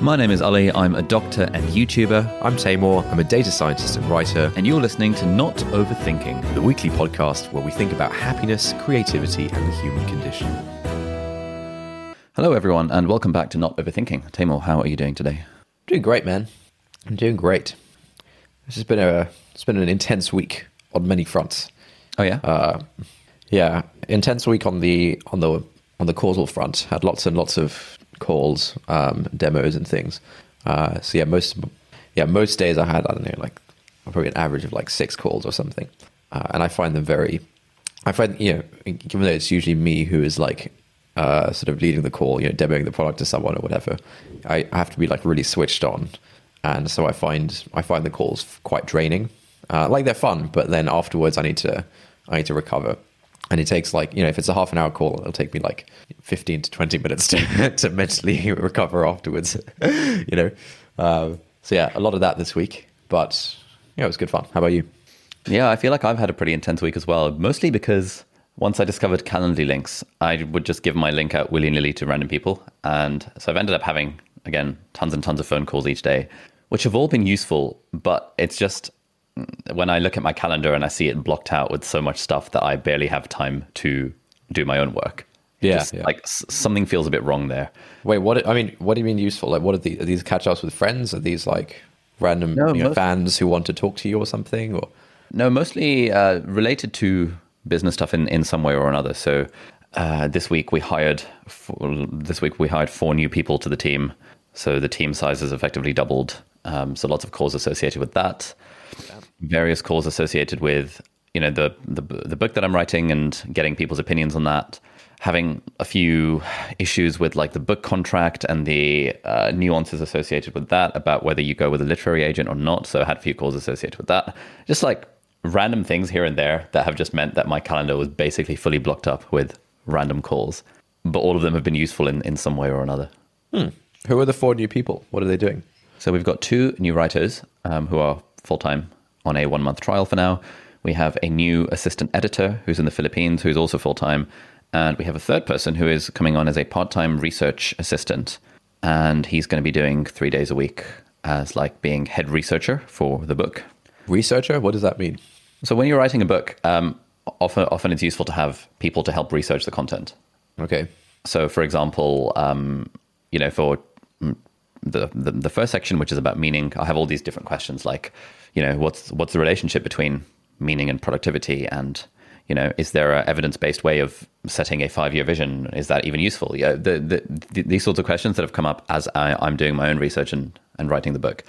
My name is Ali. I'm a doctor and YouTuber, I'm Taimur. I'm a data scientist and writer, and you're listening to Not Overthinking. the weekly podcast where we think about happiness, creativity, and the human condition. Hello, everyone, and welcome back to Not Overthinking. Taimur, how are you doing today? Doing great, man. I'm doing great. This has been a it's been an intense week on many fronts. Oh yeah, Uh, yeah, intense week on the on the on the causal front. Had lots and lots of calls, um, demos, and things. Uh, so yeah, most yeah most days I had I don't know like probably an average of like six calls or something, uh, and I find them very. I find you know given that it's usually me who is like uh, sort of leading the call, you know, demoing the product to someone or whatever, I, I have to be like really switched on, and so I find I find the calls quite draining. Uh, like they're fun, but then afterwards I need to I need to recover, and it takes like you know if it's a half an hour call, it'll take me like fifteen to twenty minutes to to mentally recover afterwards. you know, uh, so yeah, a lot of that this week, but yeah, it was good fun. How about you? yeah. I feel like I've had a pretty intense week as well. Mostly because once I discovered Calendly links, I would just give my link out willy nilly to random people, and so I've ended up having again tons and tons of phone calls each day, which have all been useful. But it's just when I look at my calendar and I see it blocked out with so much stuff that I barely have time to do my own work. Yeah, just, yeah. like s- something feels a bit wrong there. Wait, what? I mean, what do you mean useful? Like, what are, the, are these catch ups with friends? Are these like random No, you know, most- fans who want to talk to you or something? Or No, mostly uh, related to business stuff in, in some way or another. So uh, this week we hired four, this week we hired four new people to the team. So the team size has effectively doubled. Um, so lots of calls associated with that. Various calls associated with you know the, the the book that I'm writing and getting people's opinions on that. Having a few issues with like the book contract and the uh, nuances associated with that about whether you go with a literary agent or not. So I had a few calls associated with that. Just like random things here and there that have just meant that my calendar was basically fully blocked up with random calls. But all of them have been useful in, in some way or another. who are the four new people? What are they doing? So we've got two new writers um, who are full time on a one month trial for now. We have a new assistant editor who's in the Philippines who's also full time. And we have a third person who is coming on as a part time research assistant. And he's going to be doing three days a week as like being head researcher for the book. Researcher? What does that mean? So when you're writing a book, um, often often it's useful to have people to help research the content. Okay. So, for example, um, you know, for the, the the first section, which is about meaning, I have all these different questions, like, you know, what's what's the relationship between meaning and productivity, and you know, is there a evidence based way of setting a five year vision? Is that even useful? Yeah, the, the, the, these sorts of questions that have come up as I, I'm doing my own research and and writing the book,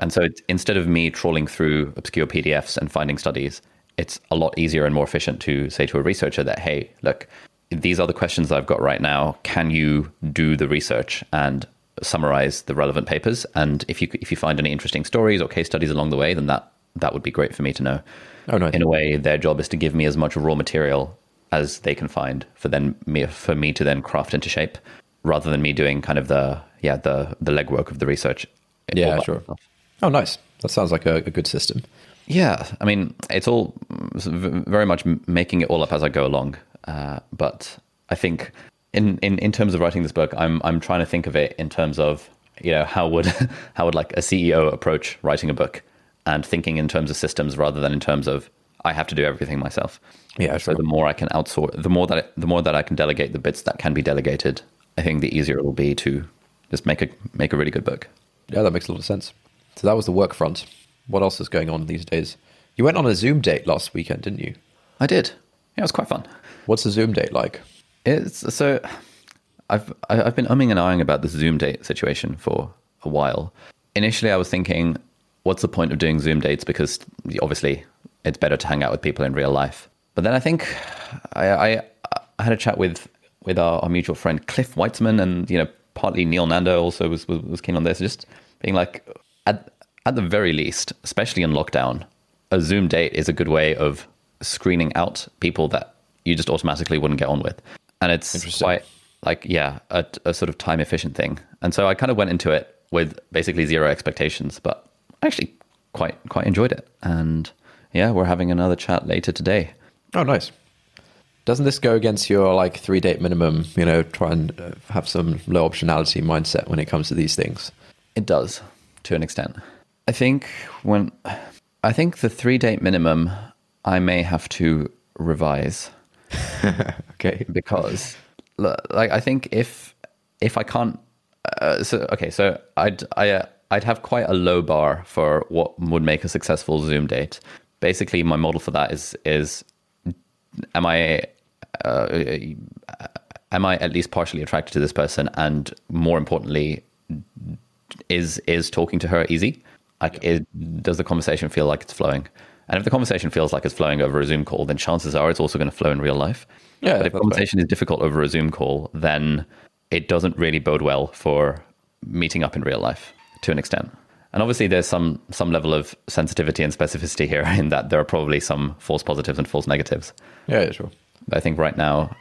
and so it's, instead of me trawling through obscure PDFs and finding studies, it's a lot easier and more efficient to say to a researcher that, hey, look, these are the questions I've got right now. Can you do the research and summarize the relevant papers? And if you if you find any interesting stories or case studies along the way, then that that would be great for me to know. Oh, nice. In a way, their job is to give me as much raw material as they can find for then me for me to then craft into shape, rather than me doing kind of the yeah the the legwork of the research. Yeah, sure. myself. Oh, nice. That sounds like a, a good system. Yeah, I mean, it's all very much making it all up as I go along. Uh, but I think in, in, in terms of writing this book, I'm I'm trying to think of it in terms of you know how would how would like a CEO approach writing a book and thinking in terms of systems rather than in terms of I have to do everything myself. Yeah, So the more I can outsource, the more that I, the more that I can delegate the bits that can be delegated, I think the easier it will be to just make a make a really good book. Yeah, that makes a lot of sense. So that was the work front. What else is going on these days? You went on a Zoom date last weekend, didn't you? I did. Yeah, it was quite fun. What's a Zoom date like? It's so I've I've been umming and ahhing about this Zoom date situation for a while. Initially, I was thinking, what's the point of doing Zoom dates? Because obviously, it's better to hang out with people in real life. But then I think I I, I had a chat with with our, our mutual friend Cliff Weitzman, and you know, partly Neil Nando also was was, was keen on this. Just being like, at at the very least, especially in lockdown, a Zoom date is a good way of screening out people that you just automatically wouldn't get on with, and it's quite like yeah, a, a sort of time efficient thing. And so I kind of went into it with basically zero expectations, but I actually quite quite enjoyed it. And yeah, we're having another chat later today. Oh, nice. Doesn't this go against your like three date minimum? You know, try and uh, have some low optionality mindset when it comes to these things. It does to an extent. I think when I think the three date minimum, I may have to revise Okay. because like I think if if I can't uh, so okay so I'd I uh, I'd have quite a low bar for what would make a successful Zoom date. Basically, my model for that is is am I uh, am I at least partially attracted to this person, and more importantly, is is talking to her easy? Like, it, does the conversation feel like it's flowing? And if the conversation feels like it's flowing over a Zoom call, then chances are it's also going to flow in real life. Yeah, but if conversation is difficult over a Zoom call, then it doesn't really bode well for meeting up in real life to an extent. And obviously, there's some some level of sensitivity and specificity here in that there are probably some false positives and false negatives. Yeah, yeah, sure. But I think right now,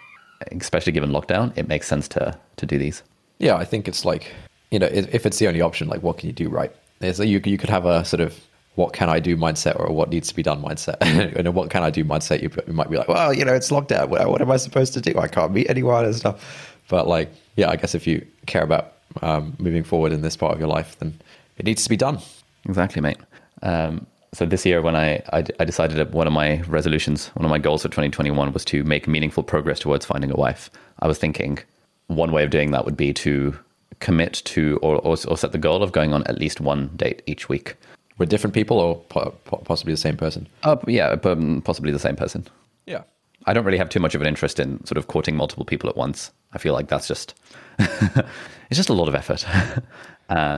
especially given lockdown, it makes sense to to do these. Yeah, I think it's like you know, if, if it's the only option, like what can you do right? There's you you could have a sort of what can I do mindset or what needs to be done mindset. and a what can I do mindset, you, you might be like, well, you know, it's lockdown. What, what am I supposed to do? I can't meet anyone and stuff. But like, yeah, I guess if you care about um, moving forward in this part of your life, then it needs to be done. Exactly, mate. Um, so this year, when I, I I decided that one of my resolutions, one of my goals for 2021 was to make meaningful progress towards finding a wife. I was thinking one way of doing that would be to commit to or, or, or set the goal of going on at least one date each week. With different people or po- po- possibly the same person. Uh, yeah, um, possibly the same person. Yeah. I don't really have too much of an interest in sort of courting multiple people at once. I feel like that's just it's just a lot of effort.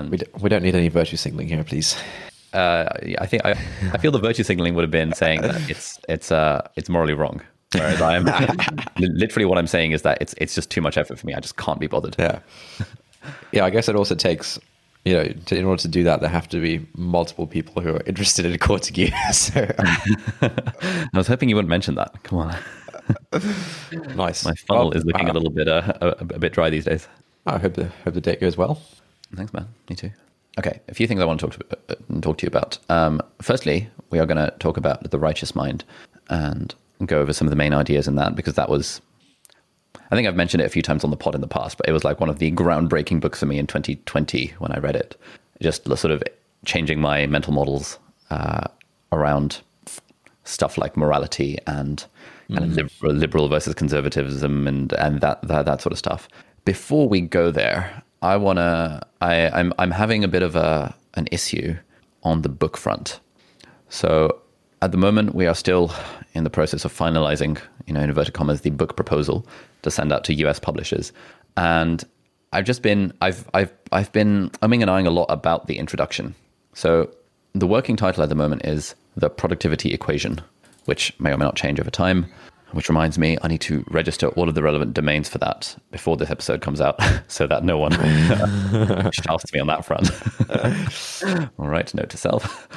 We, d- we don't need any virtue signaling here, please. uh, I think I, I feel the virtue signaling would have been saying that it's it's uh it's morally wrong. Whereas I'm literally what I'm saying is that it's it's just too much effort for me. I just can't be bothered. Yeah. Yeah, I guess it also takes, you know, to, in order to do that, there have to be multiple people who are interested in you. so, I was hoping you wouldn't mention that. Come on, nice. my funnel Well, is looking uh, a little bit uh, a, a bit dry these days. I hope the hope the date goes well. Thanks, man. Me too. Okay, a few things I want to talk to uh, talk to you about. Um, firstly, we are going to talk about the righteous mind and go over some of the main ideas in that because that was, I think I've mentioned it a few times on the pod in the past, but it was like one of the groundbreaking books for me in 2020 when I read it. Just sort of changing my mental models uh, around stuff like morality and kind of liberal, liberal versus conservatism and and that, that that sort of stuff. Before we go there, I wanna I I'm I'm having a bit of a an issue on the book front. So at the moment, we are still in the process of finalizing, you know, in inverted commas, the book proposal to send out to US publishers. And I've just been, I've, I've, I've been umming and ahhing a lot about the introduction. So the working title at the moment is The Productivity Equation, which may or may not change over time. Which reminds me, I need to register all of the relevant domains for that before this episode comes out so that no one shafts me on that front. all right, note to self.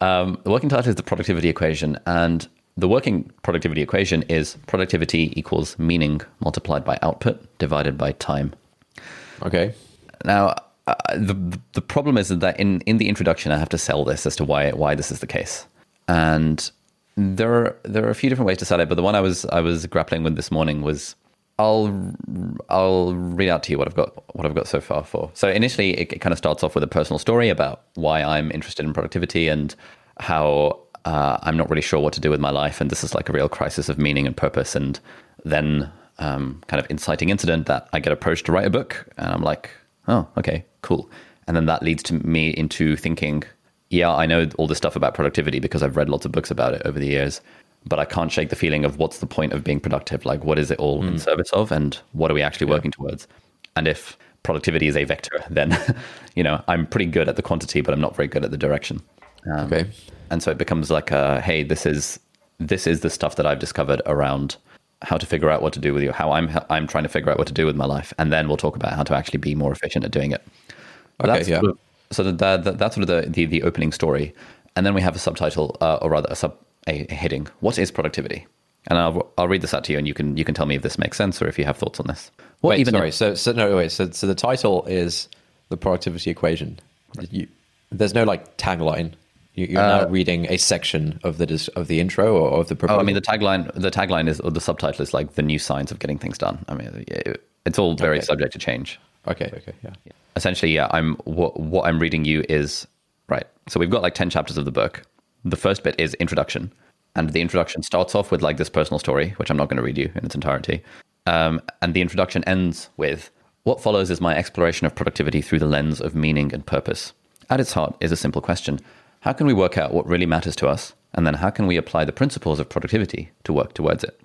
Um, the working title is the productivity equation, and the working productivity equation is productivity equals meaning multiplied by output divided by time. Okay. Now, uh, the the problem is that in, in the introduction, I have to sell this as to why why this is the case, and there are there are a few different ways to sell it. But the one I was I was grappling with this morning was I'll I'll read out to you what I've got what I've got so far for. So initially, it, it kind of starts off with a personal story about why I'm interested in productivity and how uh, I'm not really sure what to do with my life, and this is like a real crisis of meaning and purpose. And then um, kind of inciting incident that I get approached to write a book, and I'm like, oh, okay, cool. And then that leads to me into thinking, yeah, I know all this stuff about productivity because I've read lots of books about it over the years, but I can't shake the feeling of what's the point of being productive? Like, what is it all in service of, and what are we actually working towards? And if productivity is a vector, then you know I'm pretty good at the quantity, but I'm not very good at the direction. Um, Okay. and so it becomes like a hey this is this is the stuff that i've discovered around how to figure out what to do with you how i'm i'm trying to figure out what to do with my life and then we'll talk about how to actually be more efficient at doing it But Okay, that's yeah. sort of so the, the, that's sort of the, the, the opening story, and then we have a subtitle, uh, or rather a sub a, heading. What is productivity? And I'll I'll read this out to you, and you can you can tell me if this makes sense or if you have thoughts on this. What wait, sorry. So so no wait. So so the title is the productivity equation. You, there's no like tagline. You, are uh, now reading a section of the of the intro or of the proposal. Oh, I mean the tagline. The tagline is or the subtitle is like the new science of getting things done. I mean, it, it's all very okay. subject to change. Okay. Okay. Yeah. Essentially, yeah. I'm what what I'm reading you is right. So we've got like ten chapters of the book. The first bit is introduction, and the introduction starts off with like this personal story, which I'm not going to read you in its entirety. Um, and the introduction ends with what follows is my exploration of productivity through the lens of meaning and purpose. At its heart is a simple question How can we work out what really matters to us? And then how can we apply the principles of productivity to work towards it?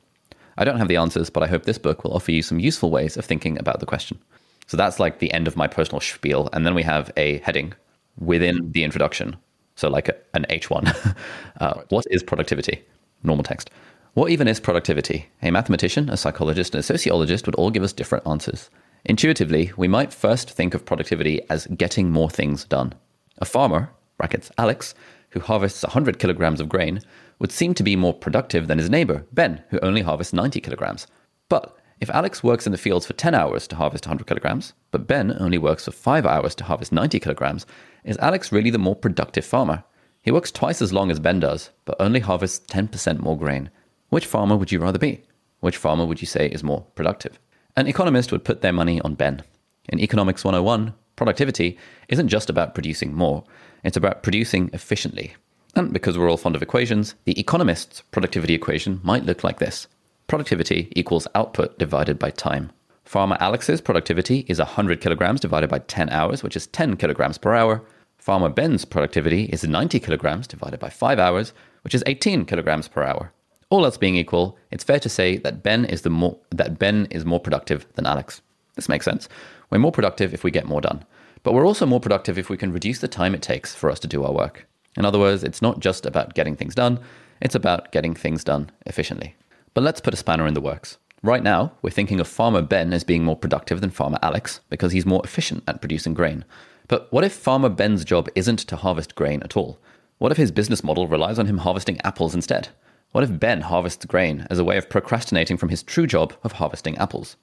I don't have the answers, but I hope this book will offer you some useful ways of thinking about the question. So that's like the end of my personal spiel. And then we have a heading within the introduction. So, like a, an H1. uh, what is productivity? Normal text. What even is productivity? A mathematician, a psychologist, and a sociologist would all give us different answers. Intuitively, we might first think of productivity as getting more things done. A farmer, brackets Alex, who harvests 100 kilograms of grain, would seem to be more productive than his neighbor, Ben, who only harvests 90 kilograms. But if Alex works in the fields for 10 hours to harvest 100 kilograms, but Ben only works for 5 hours to harvest 90 kilograms, is Alex really the more productive farmer? He works twice as long as Ben does, but only harvests 10% more grain. Which farmer would you rather be? Which farmer would you say is more productive? An economist would put their money on Ben. In Economics 101, productivity isn't just about producing more, it's about producing efficiently. And because we're all fond of equations, the economist's productivity equation might look like this productivity equals output divided by time. Farmer Alex's productivity is 100 kilograms divided by 10 hours, which is 10 kilograms per hour. Farmer Ben's productivity is 90 kilograms divided by 5 hours, which is 18 kilograms per hour. All else being equal, it's fair to say that Ben is the more that Ben is more productive than Alex. This makes sense. We're more productive if we get more done, but we're also more productive if we can reduce the time it takes for us to do our work. In other words, it's not just about getting things done, it's about getting things done efficiently. But let's put a spanner in the works. Right now, we're thinking of Farmer Ben as being more productive than Farmer Alex because he's more efficient at producing grain. But what if Farmer Ben's job isn't to harvest grain at all? What if his business model relies on him harvesting apples instead? What if Ben harvests grain as a way of procrastinating from his true job of harvesting apples?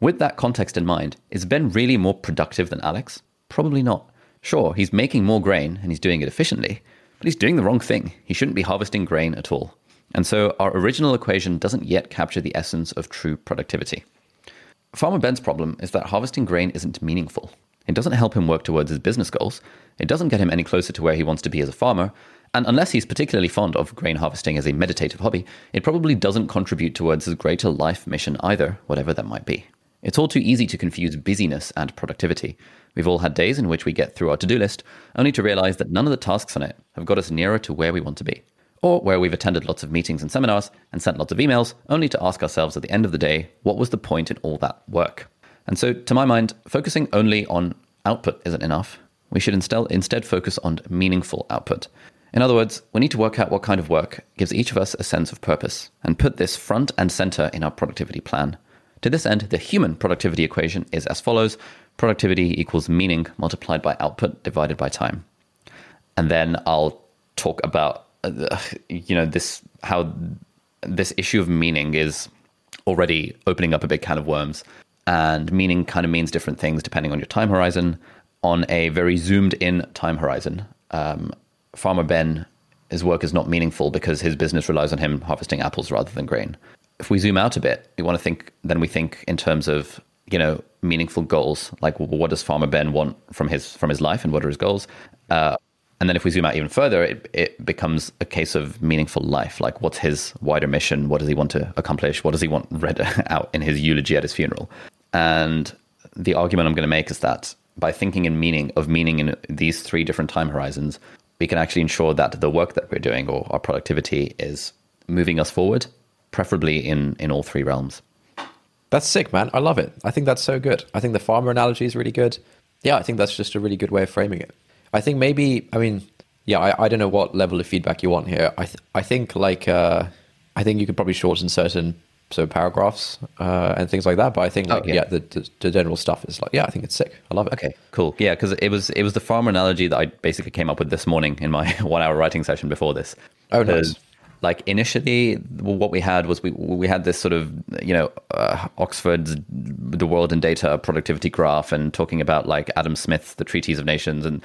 With that context in mind, is Ben really more productive than Alex? Probably not. Sure, he's making more grain and he's doing it efficiently, but he's doing the wrong thing. He shouldn't be harvesting grain at all. And so our original equation doesn't yet capture the essence of true productivity. Farmer Ben's problem is that harvesting grain isn't meaningful. It doesn't help him work towards his business goals. It doesn't get him any closer to where he wants to be as a farmer, and unless he's particularly fond of grain harvesting as a meditative hobby, it probably doesn't contribute towards his greater life mission either, whatever that might be. It's all too easy to confuse busyness and productivity. We've all had days in which we get through our to do list, only to realize that none of the tasks on it have got us nearer to where we want to be. Or where we've attended lots of meetings and seminars and sent lots of emails, only to ask ourselves at the end of the day, what was the point in all that work? And so, to my mind, focusing only on output isn't enough. We should instead focus on meaningful output. In other words, we need to work out what kind of work gives each of us a sense of purpose and put this front and center in our productivity plan. To this end, the human productivity equation is as follows productivity equals meaning multiplied by output divided by time. And then I'll talk about uh, you know this how this issue of meaning is already opening up a big can of worms and meaning kind of means different things depending on your time horizon on a very zoomed in time horizon um, Farmer Ben, his work is not meaningful because his business relies on him harvesting apples rather than grain. If we zoom out a bit, we want to think, then we think in terms of, you know, meaningful goals. Like, what does Farmer Ben want from his from his life, and what are his goals? Uh, and then if we zoom out even further, it, it becomes a case of meaningful life. Like, what's his wider mission? What does he want to accomplish? What does he want read out in his eulogy at his funeral? And the argument I'm going to make is that by thinking in meaning of meaning in these three different time horizons, we can actually ensure that the work that we're doing or our productivity is moving us forward, preferably in, in all three realms. That's sick, man. I love it. I think that's so good. I think the farmer analogy is really good. Yeah, I think that's just a really good way of framing it. I think maybe, I mean, yeah, I, I don't know what level of feedback you want here. I th- I think like uh, I think you could probably shorten certain so paragraphs uh, and things like that. But I think like Oh, yeah. yeah, the, the the general stuff is like yeah, I think it's sick. I love it. Okay, cool. Yeah, because it was it was the farmer analogy that I basically came up with this morning in my one hour writing session before this. Oh, nice. Like initially, what we had was we we had this sort of you know uh, Oxford's the world in data productivity graph and talking about like Adam Smith's the Treaties of Nations and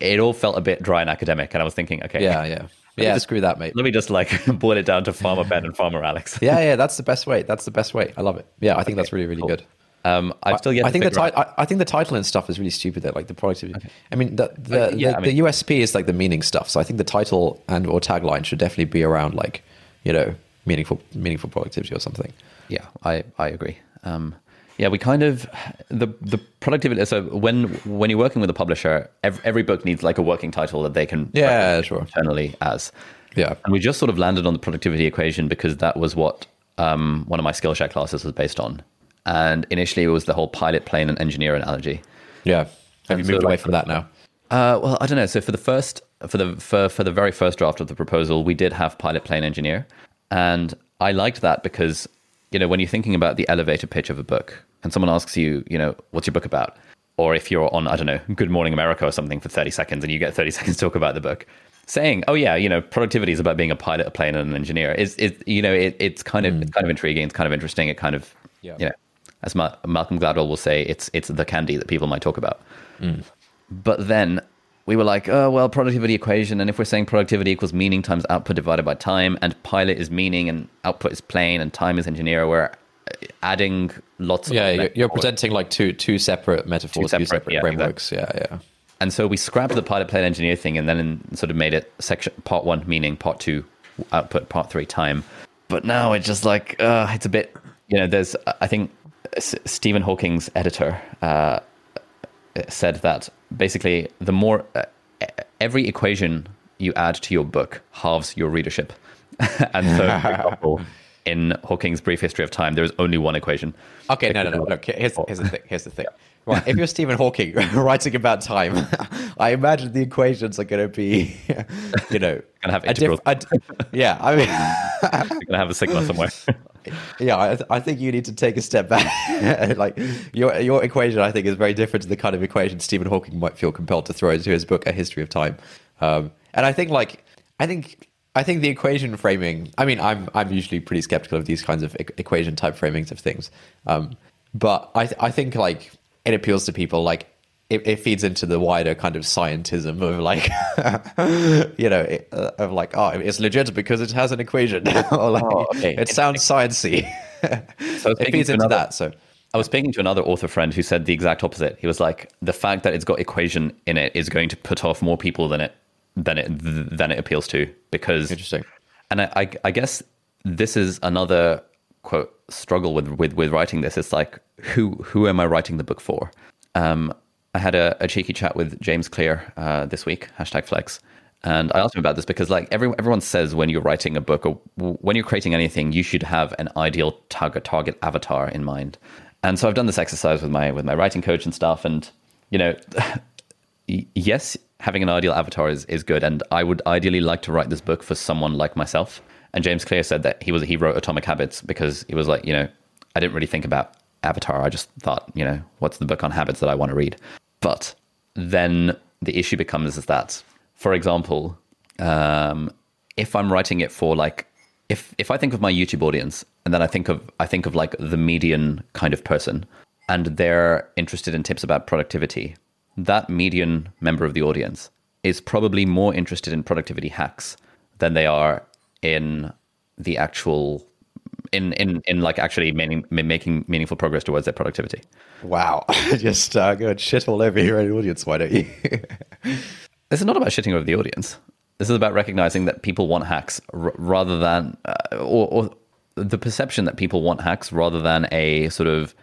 it all felt a bit dry and academic. And I was thinking, okay, Yeah, yeah, yeah. just- screw that, mate. let me just like boil it down to Farmer Ben and Farmer Alex. Yeah, yeah, that's the best way. That's the best way. I love it. Yeah, I think that's really, really cool. good. Um, I've still yet. I to think the title. I, I think the title and stuff is really stupid. There, like the productivity. I mean, the the, Uh, yeah, the, I mean- the USP is like the meaning stuff. So I think the title and or tagline should definitely be around like, you know, meaningful meaningful productivity or something. Yeah, I, I agree. Um, yeah, we kind of the the productivity. So when when you're working with a publisher, every, every book needs like a working title that they can Yeah, sure. internally as. Yeah. And we just sort of landed on the productivity equation because that was what um, one of my Skillshare classes was based on. And initially, it was the whole pilot, plane, and engineer analogy. Yeah. Have you so, moved away from that now? Uh, well, I don't know. So for the first, for the for, for the very first draft of the proposal, we did have pilot plane engineer, and I liked that because you know when you're thinking about the elevator pitch of a book, and someone asks you, you know, what's your book about, or if you're on I don't know Good Morning America or something for 30 seconds, and you get 30 seconds to talk about the book, saying, oh yeah, you know, productivity is about being a pilot, a plane, and an engineer is is you know it, it's kind of it's kind of intriguing, it's kind of interesting, it kind of Yeah. you know, as Ma- Malcolm Gladwell will say, it's it's the candy that people might talk about. But then we were like, oh, well, productivity equation. And if we're saying productivity equals meaning times output divided by time, and pilot is meaning and output is plane and time is engineer, we're adding lots Yeah, of. you're, you're presenting like two two separate metaphors, two separate, separate, yeah, frameworks. Yeah, yeah. And so we scrapped the pilot plane engineer thing and then in, sort of made it section part one meaning, part two output, part three time. But now it's just like uh, it's a bit, you know. There's I think S- Stephen Hawking's editor uh, said that basically the more uh, every equation you add to your book halves your readership. and so, example, in Hawking's Brief History of Time, there is only one equation. Okay, no, no, no. Look, here's, here's the thing. Here's the thing. Right, if you're Stephen Hawking writing about time, I imagine the equations are going to be, you know, Gonna have a diff- integrals. a d- yeah, I mean, You're gonna have a sigma somewhere. Yeah, I, th- I think you need to take a step back. like your your equation, I think, is very different to the kind of equation Stephen Hawking might feel compelled to throw into his book, A History of Time. Um, and I think, like, I think. I think the equation framing. I mean, I'm I'm usually pretty skeptical of these kinds of e- equation type framings of things, um, but I th- I think like it appeals to people. Like it, it feeds into the wider kind of scientism of like, you know, it, uh, of like, oh, it's legit because it has an equation, or like Oh, okay. it sounds sciencey. So it feeds into another- that. So I was speaking to another author friend who said the exact opposite. He was like, the fact that it's got equation in it is going to put off more people than it than it than it appeals to because Interesting. And I, I, I guess this is another quote struggle with with with writing this. It's like who who am I writing the book for? Um, I had a, a cheeky chat with James Clear uh, this week. Hashtag Flex. And I asked him about this because, like, every, everyone says when you're writing a book or when you're creating anything, you should have an ideal target target avatar in mind. And so I've done this exercise with my with my writing coach and stuff. And you know, yes, having an ideal avatar is, is good. And I would ideally like to write this book for someone like myself. And James Clear said that he was he wrote Atomic Habits because he was like, you know, I didn't really think about avatar. I just thought, you know, what's the book on habits that I want to read? But then the issue becomes is that, for example, um, if I'm writing it for like if if I think of my YouTube audience and then I think of I think of like the median kind of person and they're interested in tips about productivity, that median member of the audience is probably more interested in productivity hacks than they are in the actual in in in like actually meaning, making meaningful progress towards their productivity. wow, just uh, go and shit all over your own audience. Why don't you? This is not about shitting over the audience. This is about recognizing that people want hacks r- rather than, uh, or, or the perception that people want hacks rather than a sort of,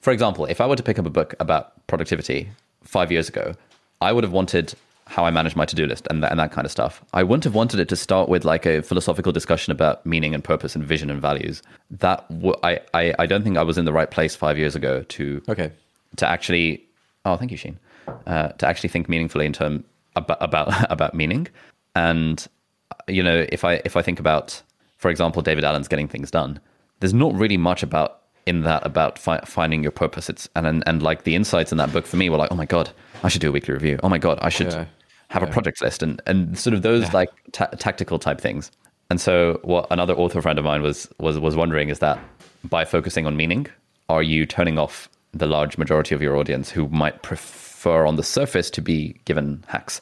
for example, if I were to pick up a book about productivity five years ago, I would have wanted how I manage my to-do list and that, and that kind of stuff. I wouldn't have wanted it to start with like a philosophical discussion about meaning and purpose and vision and values. That w- I, I I don't think I was in the right place five years ago to okay. to actually oh thank you sheen uh, to actually think meaningfully in term about about about meaning and you know if i if i think about for example david allen's getting things done there's not really much about in that about fi- finding your purpose. It's and, and and like the insights in that book for me were like, oh my god, I should do a weekly review. Oh my god, I should Yeah. have a project list and and sort of those like ta- tactical type things. And so what another author friend of mine was was was wondering is that by focusing on meaning, are you turning off the large majority of your audience who might prefer on the surface to be given hacks?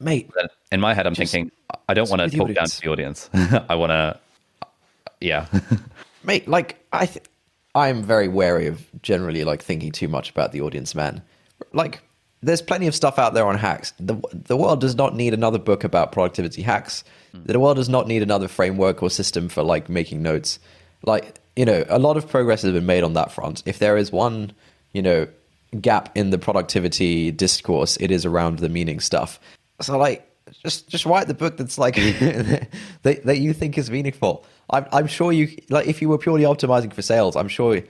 Mate, in my head, I'm thinking, I don't want to talk down to the audience. I want to, uh, yeah, mate, like I, th- I'm very wary of generally like thinking too much about the audience, man. Like, there's plenty of stuff out there on hacks. the The world does not need another book about productivity hacks. Hmm. The world does not need another framework or system for like making notes. Like, you know, a lot of progress has been made on that front. If there is one, you know, gap in the productivity discourse, it is around the meaning stuff. So, like, just just write the book that's like that, that you think is meaningful. I'm I'm sure you like if you were purely optimizing for sales, I'm sure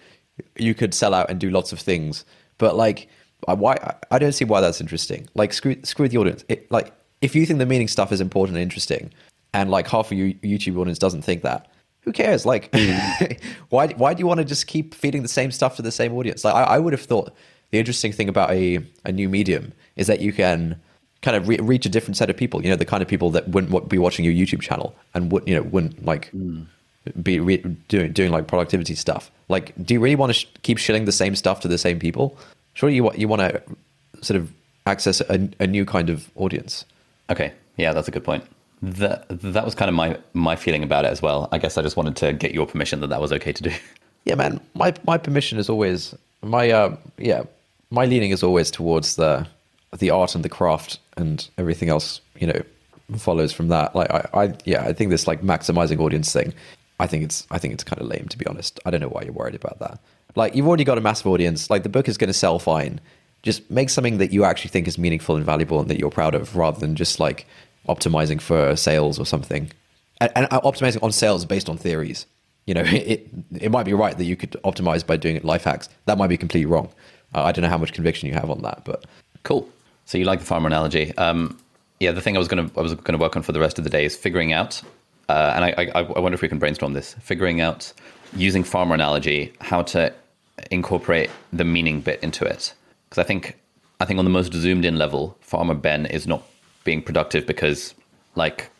you could sell out and do lots of things. But like, I- why I don't see why that's interesting. Like, screw screw the audience. It, like, if you think the meaning stuff is important and interesting, and like half of your YouTube audience doesn't think that, who cares? Like, mm. why why do you want to just keep feeding the same stuff to the same audience? Like, I, I would have thought the interesting thing about a a new medium is that you can kind of re- reach a different set of people. You know, the kind of people that wouldn't be watching your YouTube channel and would you know wouldn't like mm. be re- doing doing like productivity stuff. Like, do you really want to sh- keep shilling the same stuff to the same people? Surely you you want to sort of access a, a new kind of audience. okay, yeah, that's a good point. That that was kind of my my feeling about it as well. I guess I just wanted to get your permission that that was okay to do. Yeah, man. My my permission is always my uh yeah my leaning is always towards the the art and the craft and everything else you know follows from that. Like I, I yeah I think this like maximizing audience thing. I think it's I think it's kind of lame to be honest. I don't know why you're worried about that. Like you've already got a massive audience. Like the book is going to sell fine. Just make something that you actually think is meaningful and valuable and that you're proud of, rather than just like optimizing for sales or something. And, and optimizing on sales based on theories you know, it it might be right that you could optimize by doing life hacks. That might be completely wrong. Uh, I don't know how much conviction you have on that, but Cool. So you like the farmer analogy? Um, yeah, the thing I was gonna I was gonna work on for the rest of the day is figuring out, uh, and I, I I wonder if we can brainstorm this. Figuring out using farmer analogy how to incorporate the meaning bit into it, because I think I think on the most zoomed in level, Farmer Ben is not being productive because like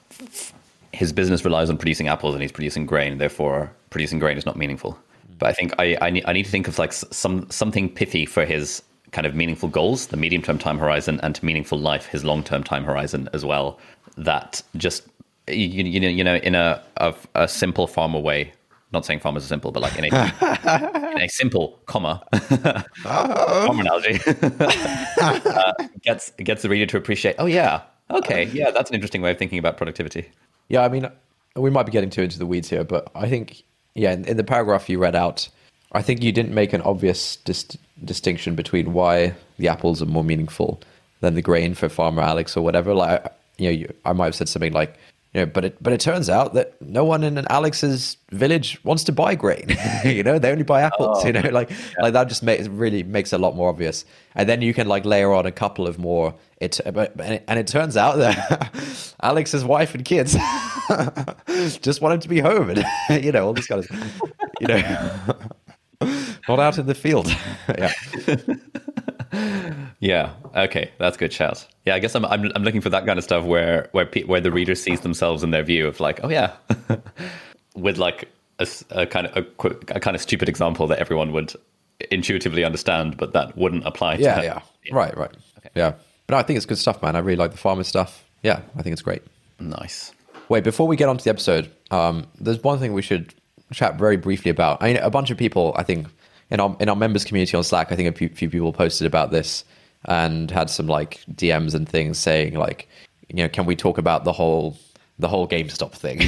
his business relies on producing apples and he's producing grain. Therefore, producing grain is not meaningful. But I think I, I, need, I need to think of like some something pithy for his kind of meaningful goals, the medium term time horizon, and to meaningful life, his long term time horizon as well. That just you, you know you know in a of a simple farmer way. Not saying farmers are simple, but like in a in a simple comma farmer analogy uh, gets gets the reader to appreciate. Oh yeah, okay, yeah, that's an interesting way of thinking about productivity. yeah, I mean, we might be getting too into the weeds here, but I think yeah, in, in the paragraph you read out, I think you didn't make an obvious dis- distinction between why the apples are more meaningful than the grain for Farmer Alex or whatever. Like, you know, you, I might have said something like. You know, but it but it turns out that no one in Alex's village wants to buy grain. you know, they only buy apples. you oh. know, like like that just makes really makes it a lot more obvious. And then you can like layer on a couple of more. It but and it, and it turns out that Alex's wife and kids just want him to be home, and you know all this kind of you know not out in the field. yeah. Yeah. Okay, that's good chat. Yeah, I guess I'm I'm, I'm looking for that kind of stuff where where pe- where the reader sees themselves in their view of like, oh yeah, with like a kind of a, a kind of stupid example that everyone would intuitively understand, but that wouldn't apply. to Yeah, yeah, right, right. Yeah, but no, I think it's good stuff, man. I really like the farmer stuff. Yeah, I think it's great. Nice. Wait, before we get on to the episode, um, there's one thing we should chat very briefly about. I mean, a bunch of people, I think, in our in our members community on Slack, I think a few, few people posted about this and had some like DMs and things saying like, you know, can we talk about the whole the whole GameStop thing?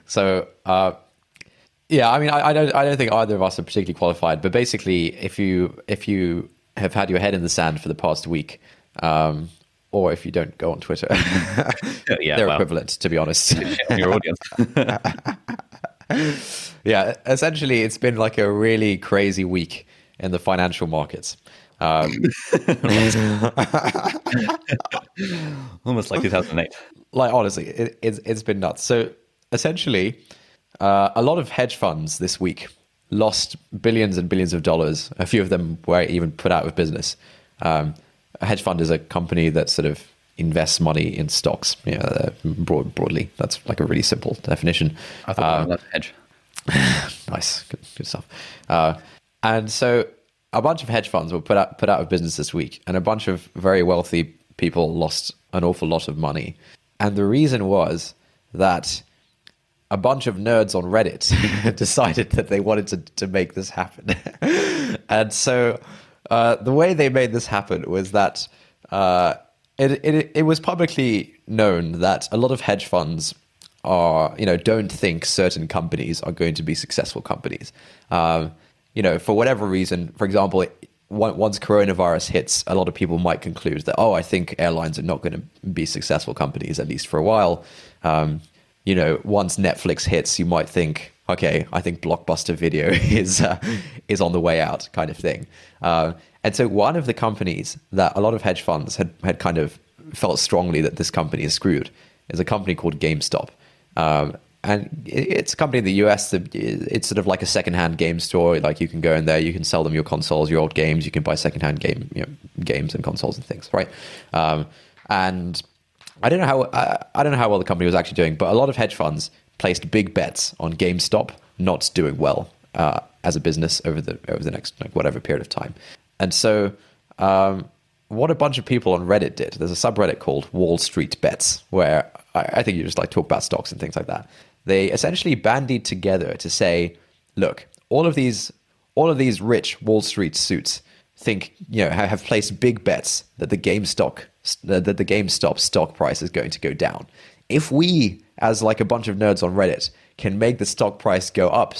so. Uh, yeah, I mean, I, I don't, I don't think either of us are particularly qualified. But basically, if you if you have had your head in the sand for the past week, um, or if you don't go on Twitter, Yeah, they're well. equivalent, to be honest. On your audience. yeah, essentially, it's been like a really crazy week in the financial markets. Um, Almost like 2008. like honestly, it, it's it's been nuts. So essentially, uh, a lot of hedge funds this week lost billions and billions of dollars. A few of them were even put out of business. Um, a hedge fund is a company that sort of invests money in stocks. You know, uh, broad, broadly, that's like a really simple definition. I thought uh, hedge. nice, good, good stuff. Uh, and so a bunch of hedge funds were put out put out of business this week, and a bunch of very wealthy people lost an awful lot of money. And the reason was that a bunch of nerds on Reddit decided that they wanted to, to make this happen. and so uh, the way they made this happen was that uh, it, it, it was publicly known that a lot of hedge funds are, you know, don't think certain companies are going to be successful companies. Um, you know, for whatever reason, for example, once coronavirus hits, a lot of people might conclude that, oh, I think airlines are not going to be successful companies, at least for a while. Um, you know, once Netflix hits, you might think, okay, I think Blockbuster Video is uh, is on the way out, kind of thing. Uh, and so, one of the companies that a lot of hedge funds had had kind of felt strongly that this company is screwed is a company called GameStop. Um, and it's a company in the US it's sort of like a secondhand game store. Like you can go in there, you can sell them your consoles, your old games. You can buy secondhand game you know, games and consoles and things, right? Um, and I don't know how I, I don't know how well the company was actually doing, but a lot of hedge funds placed big bets on GameStop not doing well uh, as a business over the over the next like whatever period of time. And so, um, what a bunch of people on Reddit did. There's a subreddit called Wall Street Bets where I, I think you just like talk about stocks and things like that. They essentially bandied together to say, look, all of these all of these rich Wall Street suits think you know have placed big bets that the game stock that the GameStop stock price is going to go down. If we, as like a bunch of nerds on Reddit, can make the stock price go up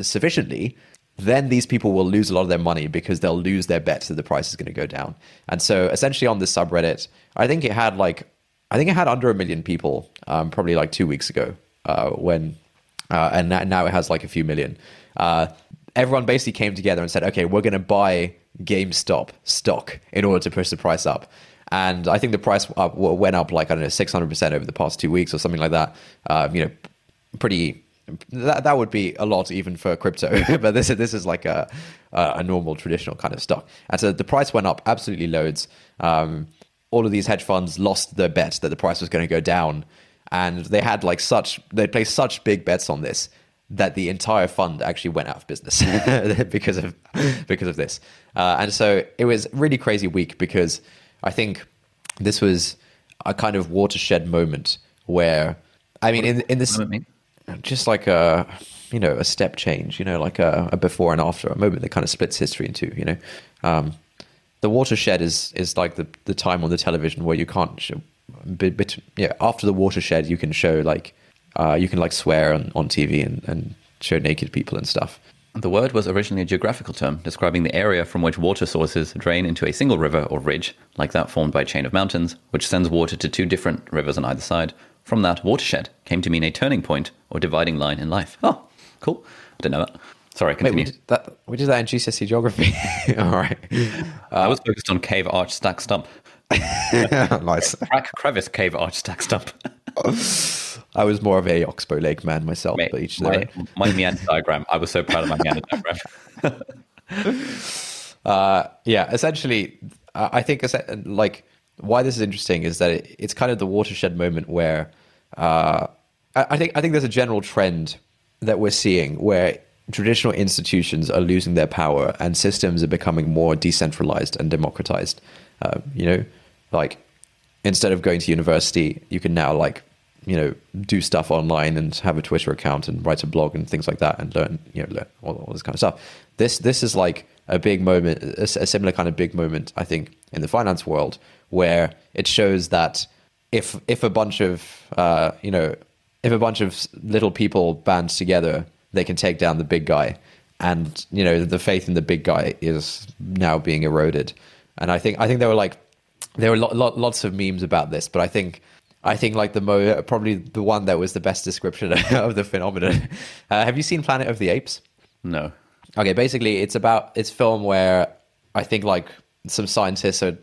sufficiently, then these people will lose a lot of their money because they'll lose their bets that the price is going to go down. And so, essentially, on this subreddit, I think it had like I think it had under a million people, um, probably like two weeks ago, uh, when uh, and now it has like a few million. Uh, everyone basically came together and said, okay, we're going to buy GameStop stock in order to push the price up. And I think the price up, went up like, I don't know, 600% over the past two weeks or something like that. Uh, you know, pretty, that, that would be a lot even for crypto. but this, this is like a, a normal traditional kind of stock. And so the price went up absolutely loads. Um, all of these hedge funds lost their bet that the price was going to go down. And they had like such, they placed such big bets on this that the entire fund actually went out of business because of because of this. Uh, and so it was really crazy week because I think this was a kind of watershed moment where I mean in in this just like a you know a step change, you know, like a, a, before and after, a moment that kind of splits history into you know. Um, the watershed is is like the the time on the television where you can't show, yeah after the watershed you can show like uh, you can like swear on, on TV and, and show naked people and stuff. The word was originally a geographical term describing the area from which water sources drain into a single river or ridge, like that formed by a chain of mountains, which sends water to two different rivers on either side. From that, watershed came to mean a turning point or dividing line in life. Oh, cool. I didn't know that. Sorry, continue. Wait, we, did that, we did that in GCSE geography. All right. Uh, I was focused on cave arch stack stump. nice. Crack crevice cave arch stack stump. I was more of a Oxbow Lake man myself, Mate, but each my, my meander diagram. I was so proud of my meander diagram. uh, yeah, essentially, I think like why this is interesting is that it, it's kind of the watershed moment where uh, I think I think there's a general trend that we're seeing where traditional institutions are losing their power and systems are becoming more decentralized and democratized. Uh, you know, like instead of going to university, you can now like you know do stuff online and have a Twitter account and write a blog and things like that and learn you know learn all, all this kind of stuff. This this is like a big moment, a, a similar kind of big moment, I think, in the finance world where it shows that if if a bunch of uh, you know if a bunch of little people band together, they can take down the big guy, and you know the faith in the big guy is now being eroded. And I think I think there were like there were lo- lo- lots of memes about this, but I think I think like the mo probably the one that was the best description of the phenomenon. Uh, have you seen Planet of the Apes? No. Okay, basically it's about it's film where I think like some scientists are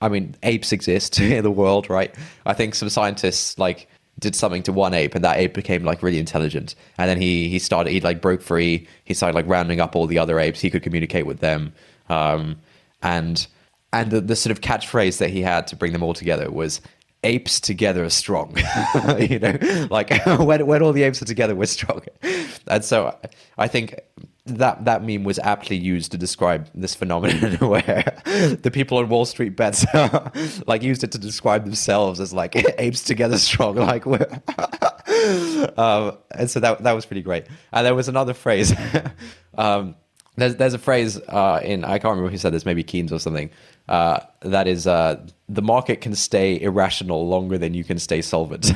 I mean apes exist in the world, right? I think some scientists like did something to one ape, and that ape became like really intelligent. And then he he started he like broke free. He started like rounding up all the other apes. He could communicate with them. Um, and and the, the sort of catchphrase that he had to bring them all together was apes together are strong you know like when, when all the apes are together we're strong and so i think that that meme was aptly used to describe this phenomenon where the people on wall street bets like used it to describe themselves as like apes together strong like we're um, and so that that was pretty great and there was another phrase um, there's there's a phrase uh, in I can't remember who said this, maybe Keynes or something. Uh, that is, uh, the market can stay irrational longer than you can stay solvent,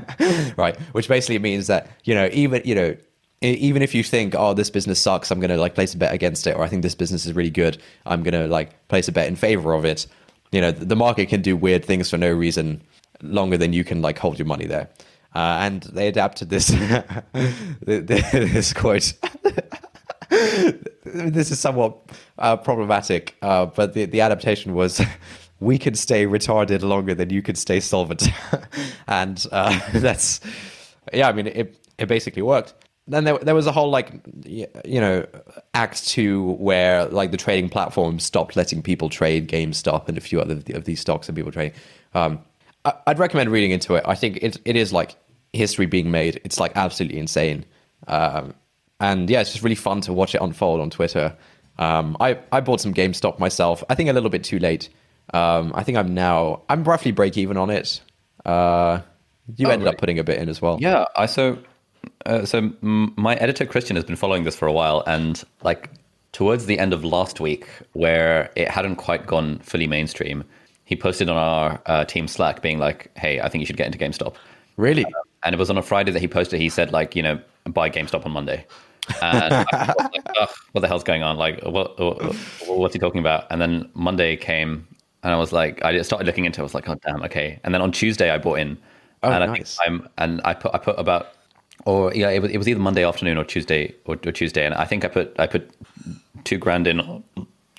right? Which basically means that you know even you know even if you think oh this business sucks, I'm gonna like place a bet against it, or I think this business is really good, I'm gonna like place a bet in favor of it. You know the market can do weird things for no reason longer than you can like hold your money there. Uh, and they adapted this this quote this is somewhat uh, problematic, uh, but the, the adaptation was we can stay retarded longer than you can stay solvent. and uh, that's, yeah, I mean, it, it basically worked. Then there, there was a whole like, you know, act two where like the trading platform stopped letting people trade GameStop and a few other of these stocks that people trade. Um, I, would recommend reading into it. I think it, it is like history being made. It's like absolutely insane. Um, and yeah, it's just really fun to watch it unfold on Twitter. Um, I I bought some GameStop myself. I think a little bit too late. Um, I think I'm now I'm roughly break even on it. Uh, you oh, ended up putting a bit in as well. Yeah, I so uh, so my editor Christian has been following this for a while, and like towards the end of last week, where it hadn't quite gone fully mainstream, he posted on our uh, team Slack, being like, "Hey, I think you should get into GameStop." Really? Uh, and it was on a Friday that he posted. He said, like, you know, buy GameStop on Monday. And I was like, what the hell's going on? Like, what, what, what's he talking about? And then Monday came, and I was like, I started looking into. it. I was like, oh damn, okay. And then on Tuesday, I bought in, oh, and nice. I am and I put I put about, or yeah, it was, it was either Monday afternoon or Tuesday or, or Tuesday, and I think I put I put two grand in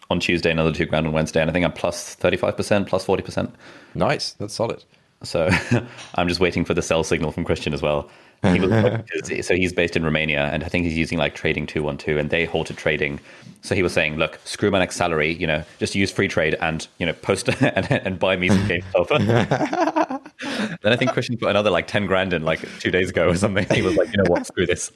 on Tuesday, another two grand on Wednesday, and I think I'm plus thirty five percent, plus forty percent. Nice, that's solid. So I'm just waiting for the sell signal from Christian as well. He was, so he's based in Romania, and I think he's using like Trading Two One Two, and they halted trading. So he was saying, "Look, screw my next salary. You know, just use Freetrade and you know post and, and buy me some GameStop." then I think Christian put another like ten grand in like two days ago or something. He was like, "You know what? Screw this.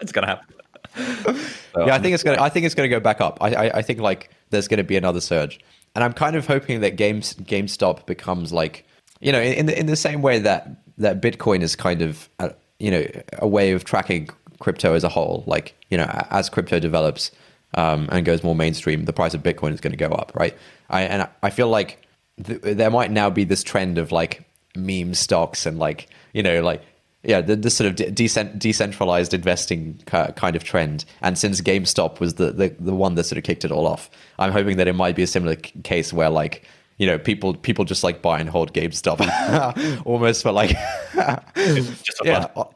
it's gonna happen." So, yeah, I think um, it's gonna. I think it's gonna go back up. I, I, I think like there's gonna be another surge, and I'm kind of hoping that games GameStop becomes like you know in the in the same way that that Bitcoin is kind of a, you know a way of tracking crypto as a whole. Like you know as crypto develops um, and goes more mainstream, the price of Bitcoin is going to go up, right? I, and I feel like th- there might now be this trend of like meme stocks and like you know like yeah, the, the sort of de- decentralized investing kind of trend. And since GameStop was the, the, the one that sort of kicked it all off, I'm hoping that it might be a similar case where like you know people people just like buy and hold GameStop almost for like just for yeah, fun.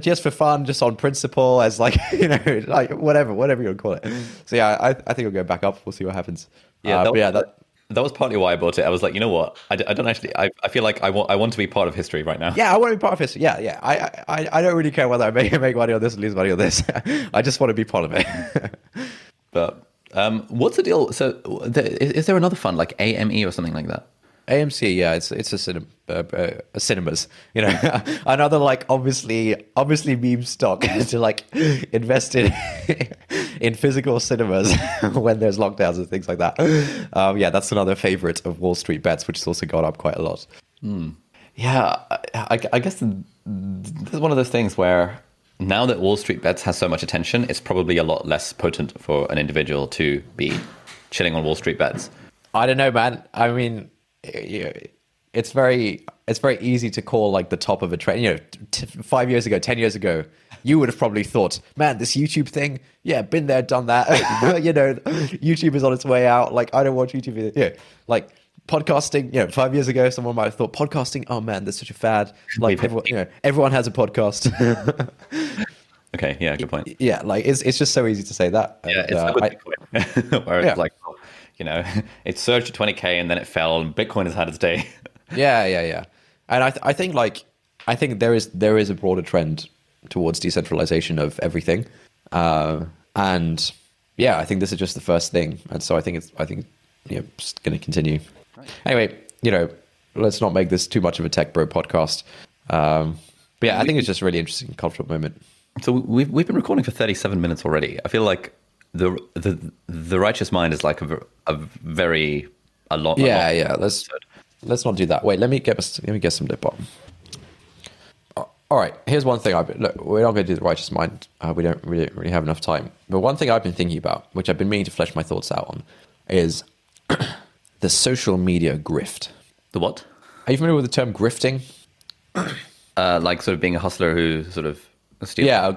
just for fun, just on principle, as like you know, like whatever, whatever you would call it. So yeah, I, I think it'll go back up. We'll see what happens. Yeah, uh, that, yeah, that, that was partly why I bought it. I was like, you know what? I, I don't actually. I, I feel like I want I want to be part of history right now. Yeah, I want to be part of history. Yeah, yeah. I I, I don't really care whether I make make money on this or lose money on this. I just want to be part of it. but um, what's the deal? So, is, is there another fund like AME or something like that? AMC, yeah, it's it's a, cinema, uh, uh, cinemas, you know, another like obviously obviously meme stock to like invest in in physical cinemas when there's lockdowns and things like that. Um, yeah, that's another favorite of Wall Street bets, which has also gone up quite a lot. Mm. Yeah, I, I guess this is one of those things where now that Wall Street Bets has so much attention, it's probably a lot less potent for an individual to be chilling on Wall Street Bets. I don't know, man. I mean, it's very it's very easy to call like the top of a trend. You know, t- five years ago, ten years ago, you would have probably thought, "Man, this YouTube thing, yeah, been there, done that." you know, YouTube is on its way out. Like, I don't watch YouTube. Yeah, like podcasting, you know, five years ago, someone might have thought podcasting. Oh man, there's such a fad. Like, everyone, you know, everyone has a podcast. okay, yeah, good point. Yeah, like it's it's just so easy to say that. Yeah, it's uh, I, where it's yeah. like, you know, it surged to 20k and then it fell, and Bitcoin has had its day. yeah, yeah, yeah. And I th- I think like I think there is there is a broader trend towards decentralization of everything, uh, and yeah, I think this is just the first thing, and so I think it's I think you know, it's going to continue. Right. Anyway, you know, let's not make this too much of a tech bro podcast. Um, but yeah, I think it's just a really interesting cultural moment. So we've we've been recording for thirty seven minutes already. I feel like the the the righteous mind is like a, a very a lot. Yeah, a lot yeah. Let's episode. let's not do that. Wait, let me get let me get some lip balm. All right, here's one thing. I've look, we're not going to do the righteous mind. Uh, we don't really, really have enough time. But one thing I've been thinking about, which I've been meaning to flesh my thoughts out on, is the social media grift. The what? Are you familiar with the term grifting? Uh, like sort of being a hustler who sort of yeah,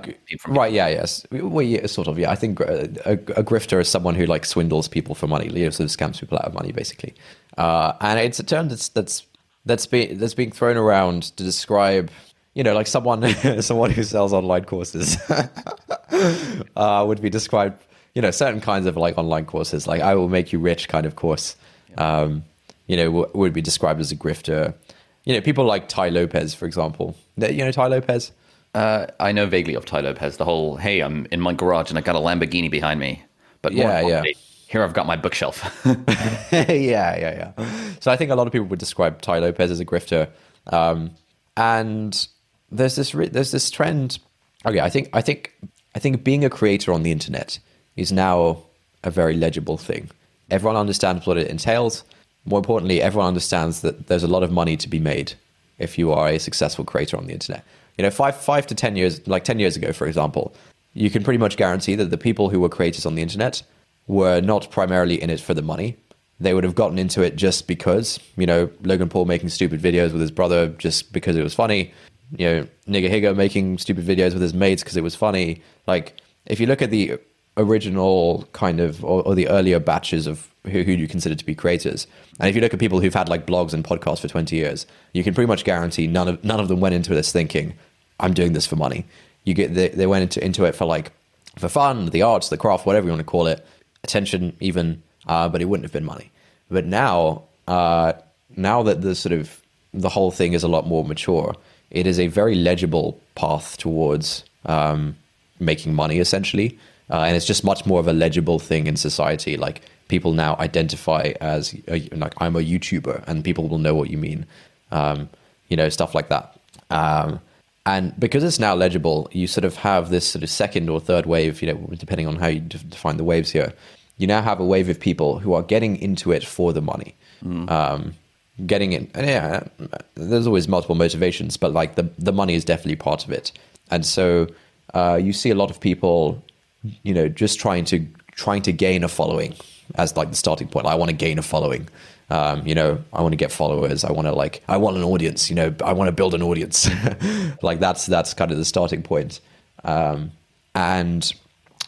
right. Yeah, yes. Well, yeah, sort of. Yeah, I think a, a, a, grifter is someone who like swindles people for money, you know, sort of scams people out of money, basically. Uh, and it's a term that's that's that's being that's being thrown around to describe, you know, like someone someone who sells online courses uh, would be described, you know, certain kinds of like online courses, like "I will make you rich" kind of course. Um, you know, w- would be described as a grifter. You know, people like Tai Lopez, for example. You know, Tai Lopez. Uh, I know vaguely of Tai Lopez. The whole, hey, I'm in my garage and I got a Lamborghini behind me. But yeah, yeah. Here I've got my bookshelf. yeah, yeah, yeah. So I think a lot of people would describe Tai Lopez as a grifter. Um, and there's this re- there's this trend. Okay, I think I think I think being a creator on the internet is now a very legible thing. Everyone understands what it entails. More importantly, everyone understands that there's a lot of money to be made if you are a successful creator on the internet you know, five five to ten years, like ten years ago, for example, you can pretty much guarantee that the people who were creators on the internet were not primarily in it for the money. They would have gotten into it just because, you know, Logan Paul making stupid videos with his brother just because it was funny. You know, Nigahiga making stupid videos with his mates because it was funny. Like, if you look at the original kind of or, or, the earlier batches of who, who you consider to be creators. And if you look at people who've had like blogs and podcasts for 20 years, you can pretty much guarantee none of none of them went into this thinking, I'm doing this for money. You get they, they went into into it for like for fun, the arts, the craft, whatever you want to call it, attention even, uh, but it wouldn't have been money. But now, uh, now that the sort of the whole thing is a lot more mature, it is a very legible path towards um, making money, essentially, uh, and it's just much more of a legible thing in society. Like people now identify as a, like I'm a YouTuber, and people will know what you mean, um, you know, stuff like that. Um, and because it's now legible, you sort of have this sort of second or third wave, you know, depending on how you define the waves here. You now have a wave of people who are getting into it for the money. Mm. Um, getting in, and yeah, there's always multiple motivations, but like the, the money is definitely part of it. And so uh, you see a lot of people, you know, just trying to trying to gain a following as like the starting point. I want to gain a following. Um, you know, I want to get followers. I want to like, I want an audience. You know, I want to build an audience. like that's that's kind of the starting point. Um, and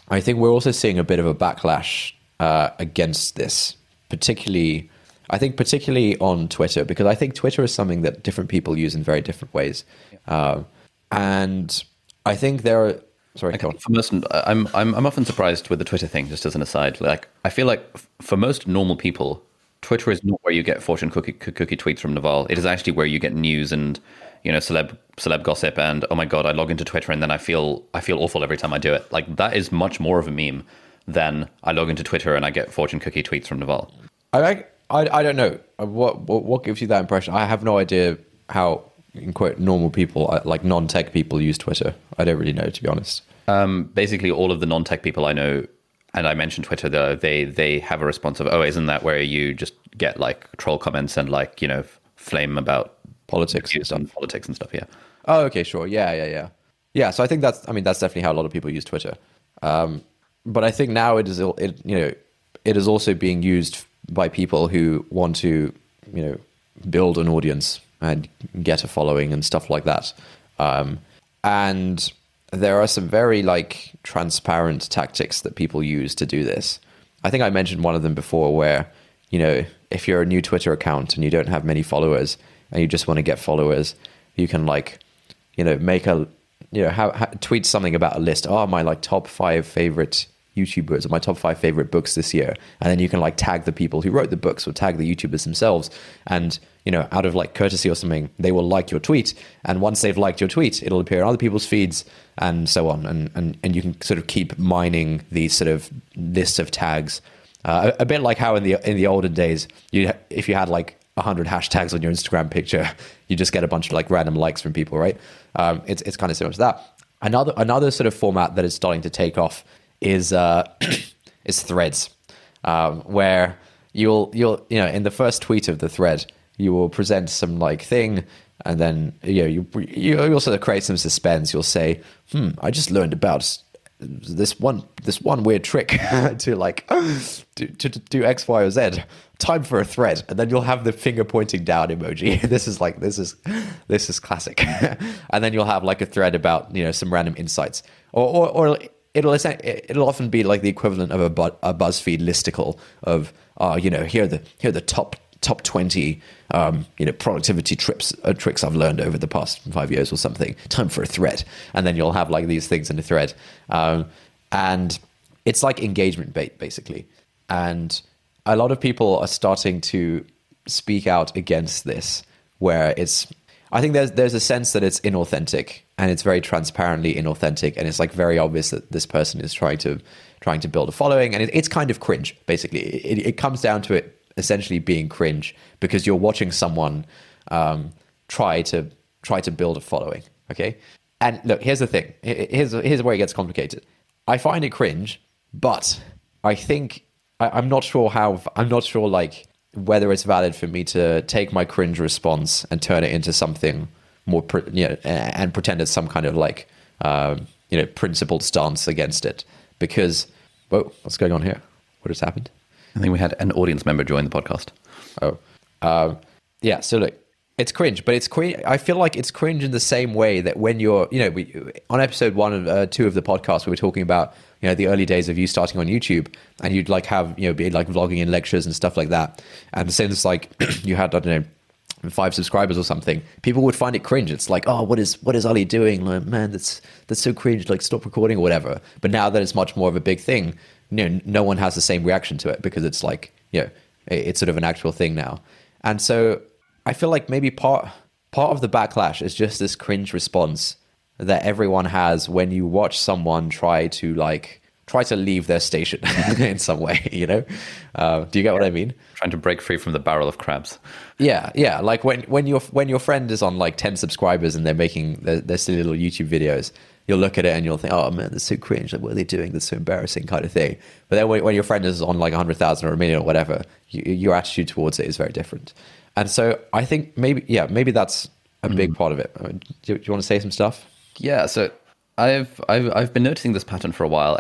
I think we're also seeing a bit of a backlash uh, against this, particularly. I think particularly on Twitter because I think Twitter is something that different people use in very different ways, uh, and I think there are. Sorry, for most, I'm, I'm I'm often surprised with the Twitter thing. Just as an aside, like I feel like for most normal people, Twitter is not where you get fortune cookie, cookie tweets from Naval. It is actually where you get news and you know celeb celeb gossip and oh my god, I log into Twitter and then I feel I feel awful every time I do it. Like that is much more of a meme than I log into Twitter and I get fortune cookie tweets from Naval. I I, I don't know what, what what gives you that impression. I have no idea how in quote normal people uh, like non-tech people use Twitter. I don't really know to be honest. Um, basically, all of the non-tech people I know and I mentioned Twitter, though, they they have a response of, oh, isn't that where you just get like troll comments and like you know flame about politics and stuff, politics and stuff? Yeah. Oh, okay, sure. Yeah, yeah, yeah, yeah. So I think that's, I mean, that's definitely how a lot of people use Twitter. Um, but I think now it is, it you know, it is also being used by people who want to, you know, build an audience and get a following and stuff like that. Um, and there are some very like transparent tactics that people use to do this. I think I mentioned one of them before where, you know, if you're a new Twitter account and you don't have many followers and you just want to get followers, you can like, you know, make a, you know, ha- ha- tweet something about a list. Oh, my like top five favorite YouTubers or my top five favorite books this year. And then you can like tag the people who wrote the books or tag the YouTubers themselves. And you know, out of like courtesy or something, they will like your tweet. And once they've liked your tweet, it'll appear in other people's feeds and so on. And, and, and you can sort of keep mining these sort of lists of tags. Uh, a, a, bit like how in the in the olden days, you if you had like 100 hashtags on your Instagram picture, you just get a bunch of like random likes from people, right? Um, it's, it's kind of similar to that. Another, another sort of format that is starting to take off is, uh, is threads, um, where you'll, you'll, you know, in the first tweet of the thread, you will present some like thing and then you know you you also create some suspense. You'll say hmm i just learned about this one this one weird trick to like to, to, to, do x y or z. Time for a thread. And then you'll have the finger pointing down emoji. This is like this is this is classic. And then you'll have like a thread about you know some random insights. Or or, or it'll it'll often be like the equivalent of a, a buzzfeed listicle of uh, you know here are the here are the top top 20 um, you know productivity trips uh, tricks I've learned over the past five years or something. Time for a thread, and then you'll have like these things in a thread, um, and it's like engagement bait basically. And a lot of people are starting to speak out against this, where it's I think there's there's a sense that it's inauthentic and it's very transparently inauthentic, and it's like very obvious that this person is trying to trying to build a following, and it, it's kind of cringe. Basically, it, it comes down to it essentially being cringe because you're watching someone um, try to try to build a following. Okay, and look, here's the thing. Here's here's where it gets complicated. I find it cringe, but I think I, am not sure how. I'm not sure like whether it's valid for me to take my cringe response and turn it into something more, you know, and pretend it's some kind of like um, you know principled stance against it. Because, whoa, what's going on here? What has happened? I think we had an audience member join the podcast. Oh, uh, yeah. So look, it's cringe, but it's cringe. I feel like it's cringe in the same way that when you're, you know, we, on episode one and uh, two of the podcast, we were talking about, you know, the early days of you starting on YouTube, and you'd like have, you know, be like vlogging in lectures and stuff like that. And since like you had, I don't know, five subscribers or something, people would find it cringe. It's like, oh, what is what is Ali doing? Like, man, that's that's so cringe. Like, stop recording or whatever. But now that it's much more of a big thing, you know, no one has the same reaction to it because it's like, you know, it's sort of an actual thing now. And so I feel like maybe part part of the backlash is just this cringe response that everyone has when you watch someone try to like try to leave their station in some way. You know, uh, do you get what I mean? Trying to break free from the barrel of crabs. Yeah, yeah. Like when when your when your friend is on like ten subscribers and they're making their, their silly little YouTube videos, you'll look at it and you'll think, oh man, that's so cringe. Like, what are they doing? That's so embarrassing, kind of thing. But then when, when your friend is on like 100,000 or a million or whatever, you, your attitude towards it is very different. And so I think maybe, yeah, maybe that's a mm. big part of it. Do you, do you want to say some stuff? Yeah. So I've, I've, I've been noticing this pattern for a while.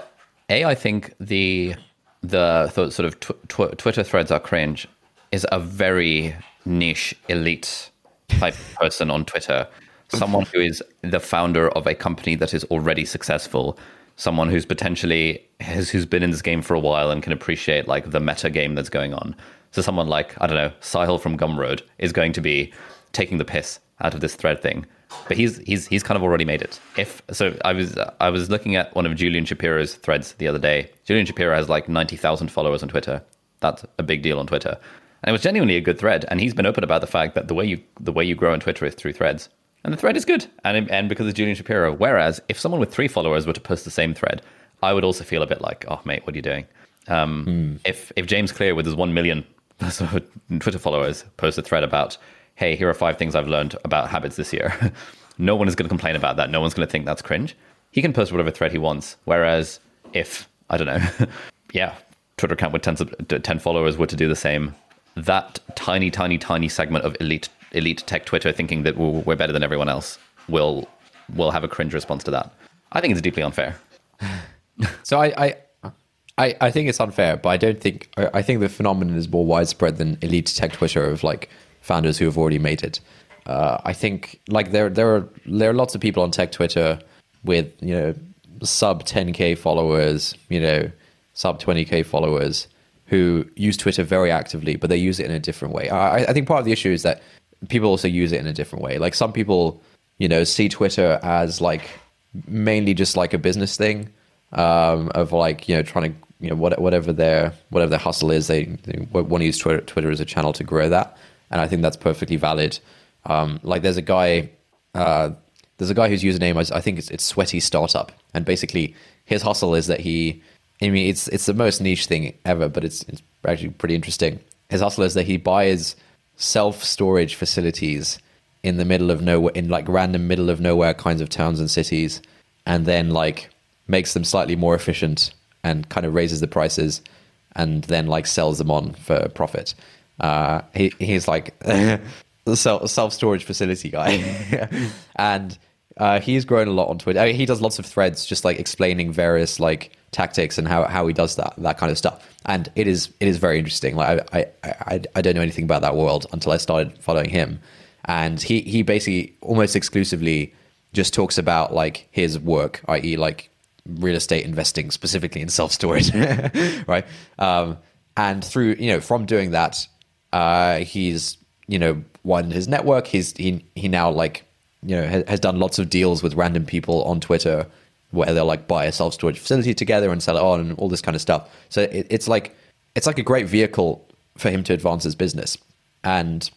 A, I think the, the sort of tw- tw- Twitter threads are cringe is a very niche elite type person on Twitter someone who is the founder of a company that is already successful, someone who's potentially has who's been in this game for a while and can appreciate like the meta game that's going on. So someone like I don't know Sahil from Gumroad is going to be taking the piss out of this thread thing, but he's he's he's kind of already made it. If so, I was I was looking at one of Julian Shapiro's threads the other day. Julian Shapiro has like ninety thousand followers on Twitter. That's a big deal on Twitter. And it was genuinely a good thread, and he's been open about the fact that the way you the way you grow on Twitter is through threads. And the thread is good, and and because of Julian Shapiro. Whereas if someone with three followers were to post the same thread, I would also feel a bit like, oh mate, what are you doing? Um, mm. If if James Clear with his one million Twitter followers posts a thread about, hey, here are five things I've learned about habits this year, no one is going to complain about that. No one's going to think that's cringe. He can post whatever thread he wants. Whereas if I don't know, yeah, Twitter account with 10, 10 followers were to do the same, that tiny, tiny, tiny segment of elite elite tech Twitter thinking that we're better than everyone else will will have a cringe response to that. I think it's deeply unfair. so I, I I, I think it's unfair, but I don't think I think the phenomenon is more widespread than elite tech Twitter of like founders who have already made it. Uh, I think like there there are there are lots of people on tech Twitter with you know sub 10k followers, you know sub 20k followers who use Twitter very actively, but they use it in a different way. I, I think part of the issue is that people also use it in a different way. Like some people, you know, see Twitter as like mainly just like a business thing um, of like you know trying to you know whatever their whatever their hustle is. They, they want to use Twitter, Twitter as a channel to grow that. and I think that's perfectly valid. Um, like there's a guy, uh, there's a guy whose username is, I think it's, it's Sweaty Startup, and basically his hustle is that he, I mean, it's it's the most niche thing ever, but it's it's actually pretty interesting. His hustle is that he buys self storage facilities in the middle of nowhere, in like random middle of nowhere kinds of towns and cities, and then like makes them slightly more efficient and kind of raises the prices, and then like sells them on for profit. Uh, he he's like the self storage facility guy, and uh, he's grown a lot on Twitter. I mean, he does lots of threads, just like explaining various like tactics and how, how he does that that kind of stuff. And it is it is very interesting. Like I, I I don't know anything about that world until I started following him, and he he basically almost exclusively just talks about like his work, i.e., like real estate investing specifically in self storage, right? Um, and through you know from doing that, uh, he's you know won his network. He's he he now like you know has, has done lots of deals with random people on Twitter where they'll like buy a self storage facility together and sell it on and all this kind of stuff. So it, it's like it's like a great vehicle for him to advance his business, and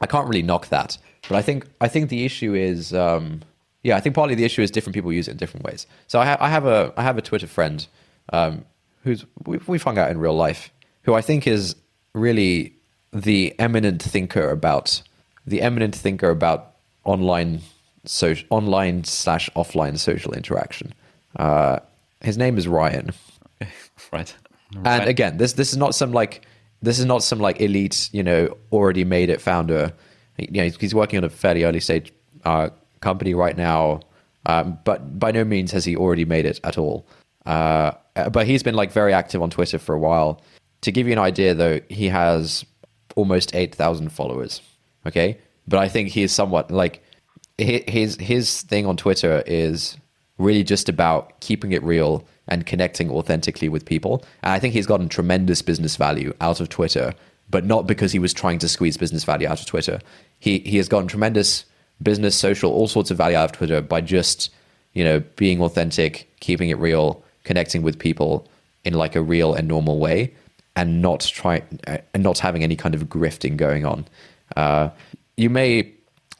I can't really knock that. But I think I think the issue is, um, yeah, I think partly the issue is different people use it in different ways. So I, ha- I have a I have a Twitter friend um, who's we've, we've hung out in real life, who I think is really the eminent thinker about the eminent thinker about online so online slash offline social interaction. Uh, his name is Ryan. right. And again, this this is not some like this is not some like elite, you know, already made it founder. You know, he's working on a fairly early stage uh, company right now, um, but by no means has he already made it at all. Uh, but he's been like very active on Twitter for a while. To give you an idea, though, he has almost eight thousand followers. Okay, but I think he is somewhat like his his thing on Twitter is really just about keeping it real and connecting authentically with people. And I think he's gotten tremendous business value out of Twitter, but not because he was trying to squeeze business value out of Twitter. He he has gotten tremendous business, social, all sorts of value out of Twitter by just you know being authentic, keeping it real, connecting with people in like a real and normal way, and not trying and not having any kind of grifting going on. Uh, you may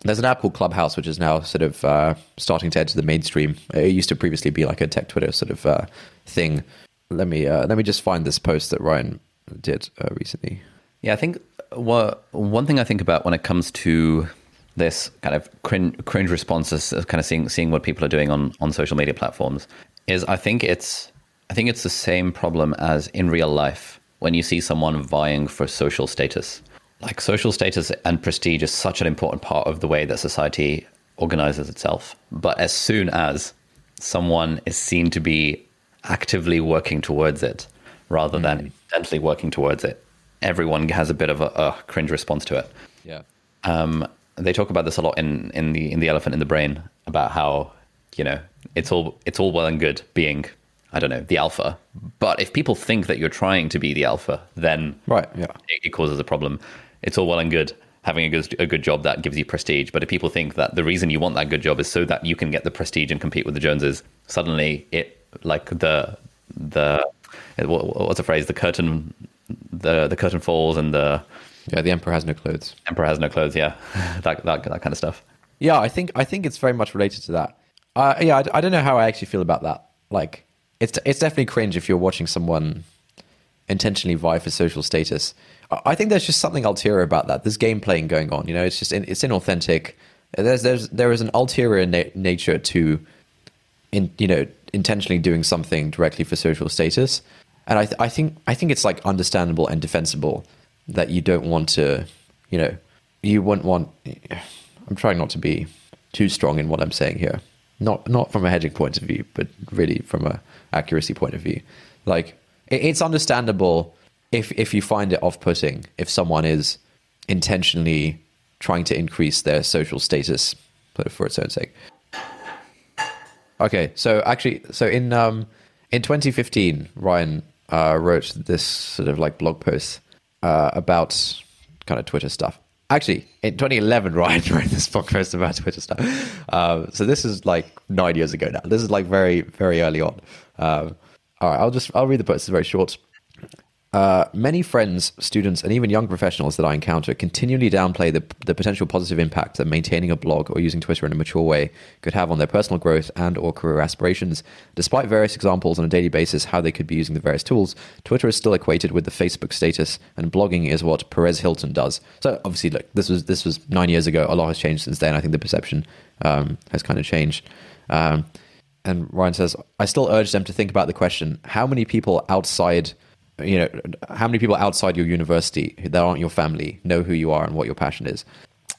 there's an app called Clubhouse, which is now sort of uh, starting to enter the mainstream. It used to previously be like a tech Twitter sort of uh, thing. Let me uh, let me just find this post that Ryan did uh, recently. Yeah, I think what one thing I think about when it comes to this kind of cringe, cringe responses, kind of seeing seeing what people are doing on on social media platforms, is I think it's I think it's the same problem as in real life when you see someone vying for social status like social status and prestige is such an important part of the way that society organizes itself. But as soon as someone is seen to be actively working towards it rather mm. than intently working towards it, everyone has a bit of a, a cringe response to it. Yeah. Um, they talk about this a lot in, in the in the elephant in the brain about how you know it's all it's all well and good being I don't know the alpha, but if people think that you're trying to be the alpha, then right, yeah, it, it causes a problem it's all well and good having a good a good job that gives you prestige. But if people think that the reason you want that good job is so that you can get the prestige and compete with the Joneses, suddenly it like the the what's the phrase? The curtain the the curtain falls and the yeah the emperor has no clothes. Emperor has no clothes. Yeah, that that that kind of stuff. Yeah, I think I think it's very much related to that. Uh, yeah, I, I don't know how I actually feel about that. Like, it's it's definitely cringe if you're watching someone intentionally vie for social status. I think there's just something ulterior about that. There's game playing going on. You know, it's just it's inauthentic. There's there's there is an ulterior na- nature to, in you know, intentionally doing something directly for social status, and I th- I think I think it's like understandable and defensible that you don't want to, you know, you wouldn't want. I'm trying not to be too strong in what I'm saying here. Not not from a hedging point of view, but really from a accuracy point of view. Like it, it's understandable if if you find it off-putting if someone is intentionally trying to increase their social status for its own sake. Okay, so actually, so in um, in 2015, Ryan uh, wrote this sort of like blog post uh, about kind of Twitter stuff. Actually, in 2011, Ryan wrote this blog post about Twitter stuff. Um, so this is like nine years ago now. This is like very very early on. Um, all right, I'll just I'll read the post. It's very short. Uh, many friends, students, and even young professionals that I encounter continually downplay the, the potential positive impact that maintaining a blog or using Twitter in a mature way could have on their personal growth and or career aspirations. Despite various examples on a daily basis how they could be using the various tools, Twitter is still equated with the Facebook status, and blogging is what Perez Hilton does. So obviously, look, this was this was nine years ago. A lot has changed since then. I think the perception um, has kind of changed. Um, and Ryan says, I still urge them to think about the question: How many people outside you know, how many people outside your university that aren't your family know who you are and what your passion is?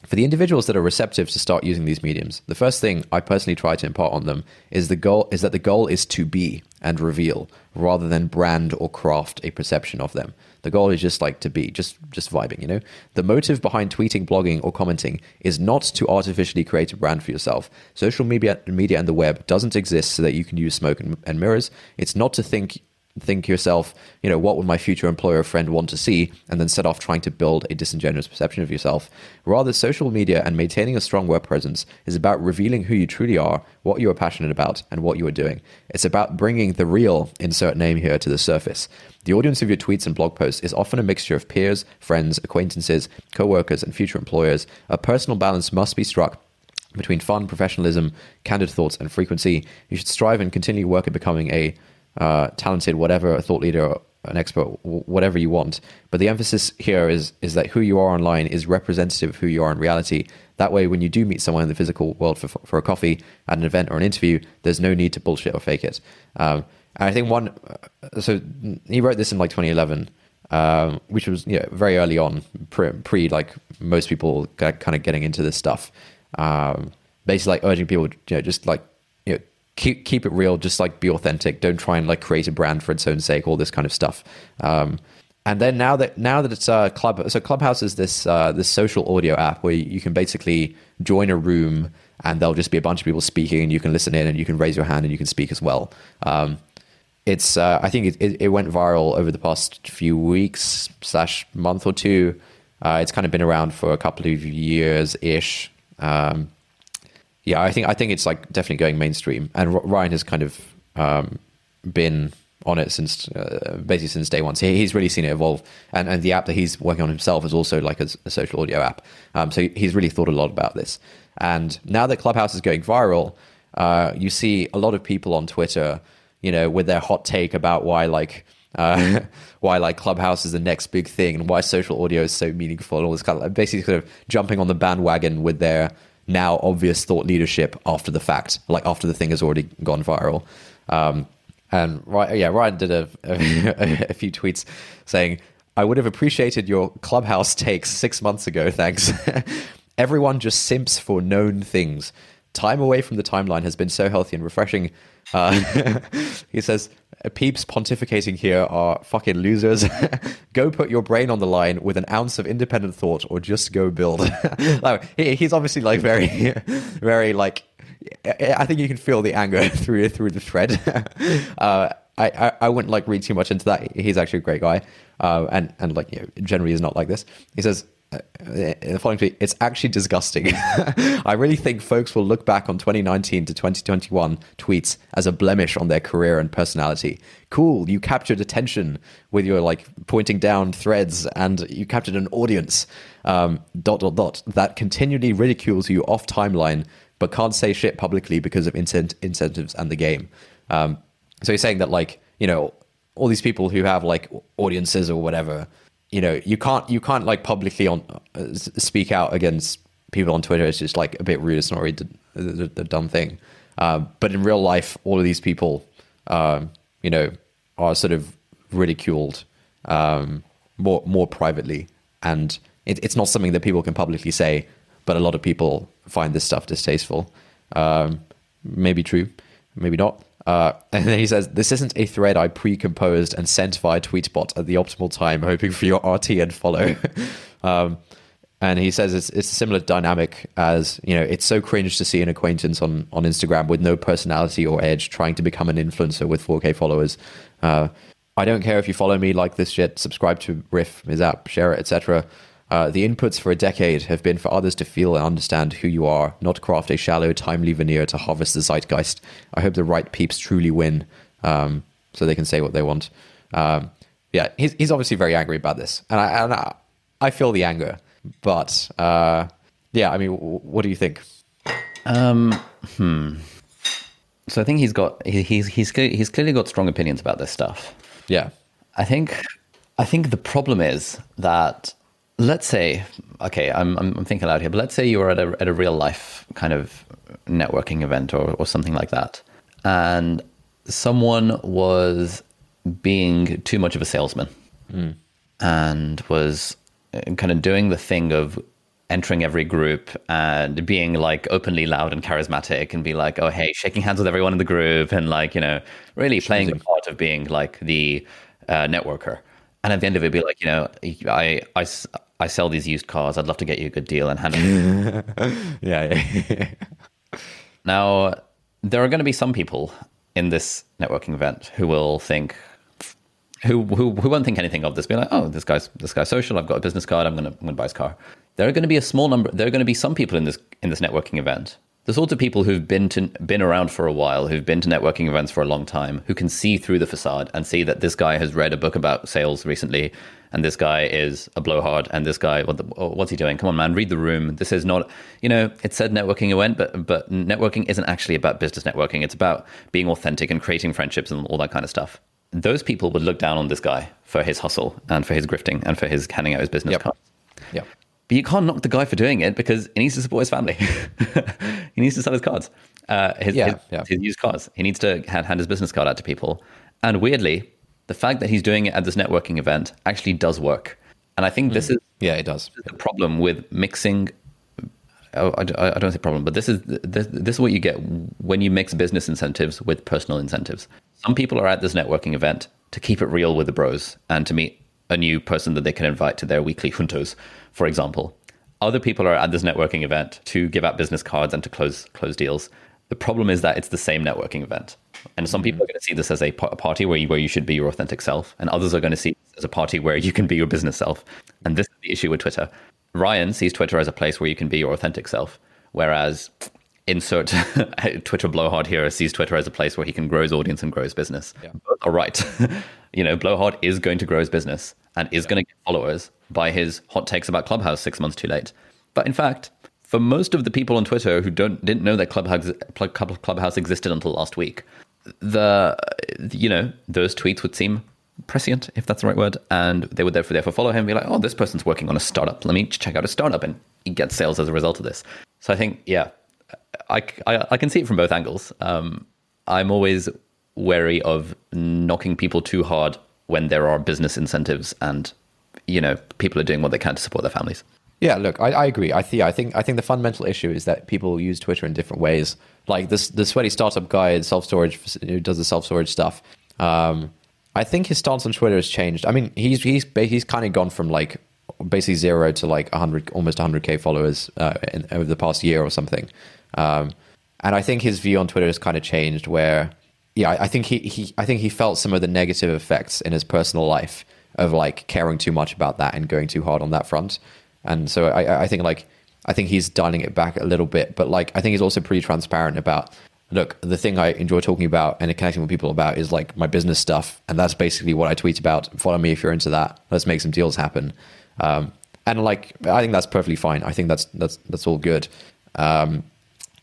For the individuals that are receptive to start using these mediums, the first thing I personally try to impart on them is the goal is that the goal is to be and reveal rather than brand or craft a perception of them. The goal is just like to be, just just vibing, you know? The motive behind tweeting, blogging, or commenting is not to artificially create a brand for yourself. Social media media and the web doesn't exist so that you can use smoke and, and mirrors. It's not to think think yourself, you know, what would my future employer or friend want to see, and then set off trying to build a disingenuous perception of yourself. Rather, social media and maintaining a strong web presence is about revealing who you truly are, what you are passionate about, and what you are doing. It's about bringing the real, insert name here, to the surface. The audience of your tweets and blog posts is often a mixture of peers, friends, acquaintances, co workers, and future employers. A personal balance must be struck between fun, professionalism, candid thoughts, and frequency. You should strive and continue work at becoming a uh, talented, whatever, a thought leader, an expert, whatever you want. But the emphasis here is is that who you are online is representative of who you are in reality. That way, when you do meet someone in the physical world for, for a coffee, at an event or an interview, there's no need to bullshit or fake it. Um, and I think one, uh, so he wrote this in like 2011, um, which was you know, very early on, pre, pre like most people kind of getting into this stuff. Um, basically, like urging people, you know, just like keep keep it real just like be authentic. Don't try and like create a brand for its own sake all this kind of stuff. Um, and then now that now that it's a uh, club so clubhouse is this uh, this social audio app where you can basically join a room and there'll just be a bunch of people speaking and you can listen in and you can raise your hand and you can speak as well. Um, it's uh, i think it, it, it, went viral over the past few weeks slash month or two. Uh, it's kind of been around for a couple of years ish um, yeah, I think I think it's like definitely going mainstream, and Ryan has kind of um, been on it since uh, basically since day one. So he's really seen it evolve, and and the app that he's working on himself is also like a, a social audio app. Um, so he's really thought a lot about this. And now that Clubhouse is going viral, uh, you see a lot of people on Twitter, you know, with their hot take about why like. Uh, why like Clubhouse is the next big thing and why social audio is so meaningful and all this kind of basically kind of jumping on the bandwagon with their now obvious thought leadership after the fact, like after the thing has already gone viral. Um, and right, yeah, Ryan did a, a, a few tweets saying, "I would have appreciated your clubhouse takes six months ago. Thanks. Everyone just simps for known things. Time away from the timeline has been so healthy and refreshing." Uh, he says, peeps pontificating here are fucking losers. go put your brain on the line with an ounce of independent thought, or just go build. like, he, he's obviously like very, very like. I think you can feel the anger through through the thread. Uh, I, I, I wouldn't like read too much into that. He's actually a great guy, uh, and and like you know, generally is not like this. He says the following tweet, it's actually disgusting. I really think folks will look back on 2019 to 2021 tweets as a blemish on their career and personality. Cool, you captured attention with your like pointing down threads and you captured an audience. Um, dot dot dot that continually ridicules you off timeline but can't say shit publicly because of incent- incentives and the game. Um, so he's saying that like you know all these people who have like audiences or whatever you know you can't you can't like publicly on uh, speak out against people on Twitter. It's just like a bit rude. It's not really the, the, the dumb thing. Uh, but in real life, all of these people, um, you know, are sort of ridiculed um, more more privately, and it, it's not something that people can publicly say. But a lot of people find this stuff distasteful. Um, maybe true, maybe not. Uh, and then he says, This isn't a thread I pre composed and sent via Tweetbot at the optimal time, hoping for your RT and follow. um, and he says it's, it's a similar dynamic as, you know, it's so cringe to see an acquaintance on, on Instagram with no personality or edge trying to become an influencer with 4K followers. Uh, I don't care if you follow me, like this shit, subscribe to Riff, his app, share it, etc. Uh, the inputs for a decade have been for others to feel and understand who you are, not craft a shallow, timely veneer to harvest the zeitgeist. I hope the right peeps truly win, um, so they can say what they want. Um, yeah, he's he's obviously very angry about this, and I and I, I feel the anger, but uh, yeah, I mean, w- what do you think? Hmm. So I think he's got he, he's he's he's clearly got strong opinions about this stuff. Yeah, I think I think the problem is that let's say okay, I'm I'm thinking out here, but let's say you were at a at a real life kind of networking event or or something like that, and someone was being too much of a salesman and was uh, kind of doing the thing of entering every group and being like openly loud and charismatic and be like, oh, hey, shaking hands with everyone in the group and like, you know, really playing the part of being like the uh, networker. And at the end of it, be like, you know, I, I, I sell these used cars. I'd love to get you a good deal and hand them. yeah, yeah. now, there are going to be some people in this networking event who will think, who, who who won't think anything of this. Be like, oh, this guy's this guy's social. I've got a business card. I'm gonna I'm gonna buy his car. There are going to be a small number. There are going to be some people in this in this networking event. The sorts of people who've been to been around for a while, who've been to networking events for a long time, who can see through the facade and see that this guy has read a book about sales recently, and this guy is a blowhard, and this guy, what the, oh, what's he doing? Come on, man, read the room. This is not, you know, it said networking event, but but networking isn't actually about business networking. It's about being authentic and creating friendships and all that kind of stuff those people would look down on this guy for his hustle and for his grifting and for his handing out his business Yep. cards. yeah. But you can't knock the guy for doing it because he needs to support his family. he needs to sell his cards, uh, his, Yeah, his, yeah. his used cars. He needs to hand, hand his business card out to people. And weirdly, the fact that he's doing it at this networking event actually does work. And I think this is Yeah, it does. the problem with mixing. Oh, I, I I don't say problem, but this is this, this is what you get when you mix business incentives with personal incentives. Some people are at this networking event to keep it real with the bros and to meet a new person that they can invite to their weekly juntos, for example. Other people are at this networking event to give out business cards and to close close deals. The problem is that it's the same networking event, and some people mm-hmm. are going to see this as a, a party where you, where you should be your authentic self, and others are going to see this as a party where you can be your business self. And this is the issue with Twitter. Ryan sees Twitter as a place where you can be your authentic self, whereas insert Twitter blowhard here sees Twitter as a place where he can grow his audience and grow his business. Yeah. Both are right. you know, blowhard is going to grow his business and is going to get followers by his hot takes about Clubhouse six months too late. But in fact, for most of the people on Twitter who don't didn't know that Clubhouse Clubhouse existed until last week, the you know those tweets would seem prescient, if that's the right word, and they would therefore therefore follow him and be like, oh, this person's working on a startup. Let me check out a startup, and he gets sales as a result of this. So I think, yeah, I, I, I can see it from both angles. Um, I'm always wary of knocking people too hard when there are business incentives and you know people are doing what they can to support their families. Yeah, look, I, I agree. I think I think I think the fundamental issue is that people use Twitter in different ways. Like this, the sweaty startup guy, self storage, who does the self storage stuff. Um, I think his stance on Twitter has changed. I mean, he's he's he's kind of gone from like basically zero to like hundred, almost hundred k followers uh, in, over the past year or something. Um, and I think his view on Twitter has kind of changed. Where, yeah, I think he, he I think he felt some of the negative effects in his personal life of like caring too much about that and going too hard on that front. And so I, I think like I think he's dialing it back a little bit, but like I think he's also pretty transparent about look, the thing I enjoy talking about and connecting with people about is like my business stuff, and that's basically what I tweet about. Follow me if you're into that. Let's make some deals happen. Um, and like I think that's perfectly fine. I think that's that's that's all good. Um,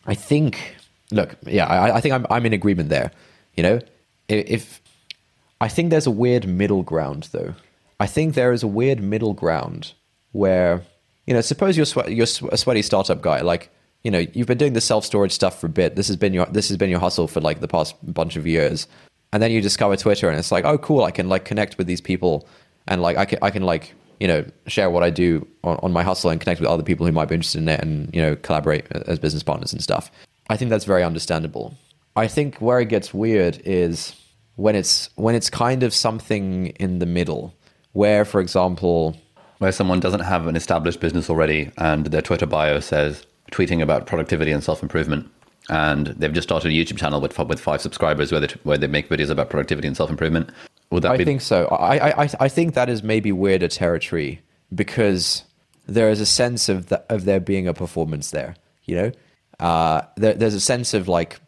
I think look, yeah, I, I think I'm I'm in agreement there. You know, if, I think there's a weird middle ground, though. I think there is a weird middle ground where, you know, suppose you're you're a sweaty startup guy, like you know, you've been doing the self storage stuff for a bit. This has been your this has been your hustle for like the past bunch of years, and then you discover Twitter, and it's like, oh, cool, I can like connect with these people, and like I can I can like you know share what I do on, on my hustle and connect with other people who might be interested in it, and you know collaborate uh, as business partners and stuff. I think that's very understandable. I think where it gets weird is when it's when it's kind of something in the middle, where, for example, Where someone doesn't have an established business already and their Twitter bio says tweeting about productivity and self improvement, and they've just started a YouTube channel with with five subscribers where they where they make videos about productivity and self improvement. Would that I be? think so. I, I I- I think that is maybe weirder territory because there is a sense of the, of there being a performance there. You know, uh, there, there's a sense of like,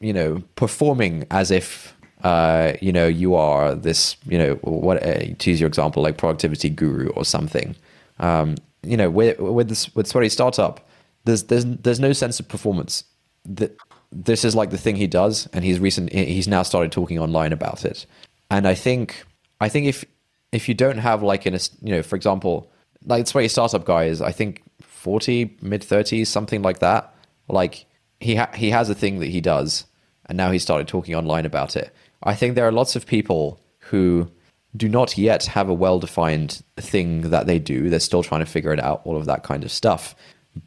you know, performing as if uh, you know, you are this, you know, what uh, to use your example, like productivity guru or something. Um, you know, with with this with Sweaty Startup, there's there's there's no sense of performance. That this is like the thing he does, and he's recent he's now started talking online about it. And I think I think if if you don't have like in a you know, for example, like Sweaty Startup guy is I think forty mid thirties something like that. Like he ha- he has a thing that he does, and now he started talking online about it. I think there are lots of people who do not yet have a well defined thing that they do. They're still trying to figure it out, all of that kind of stuff.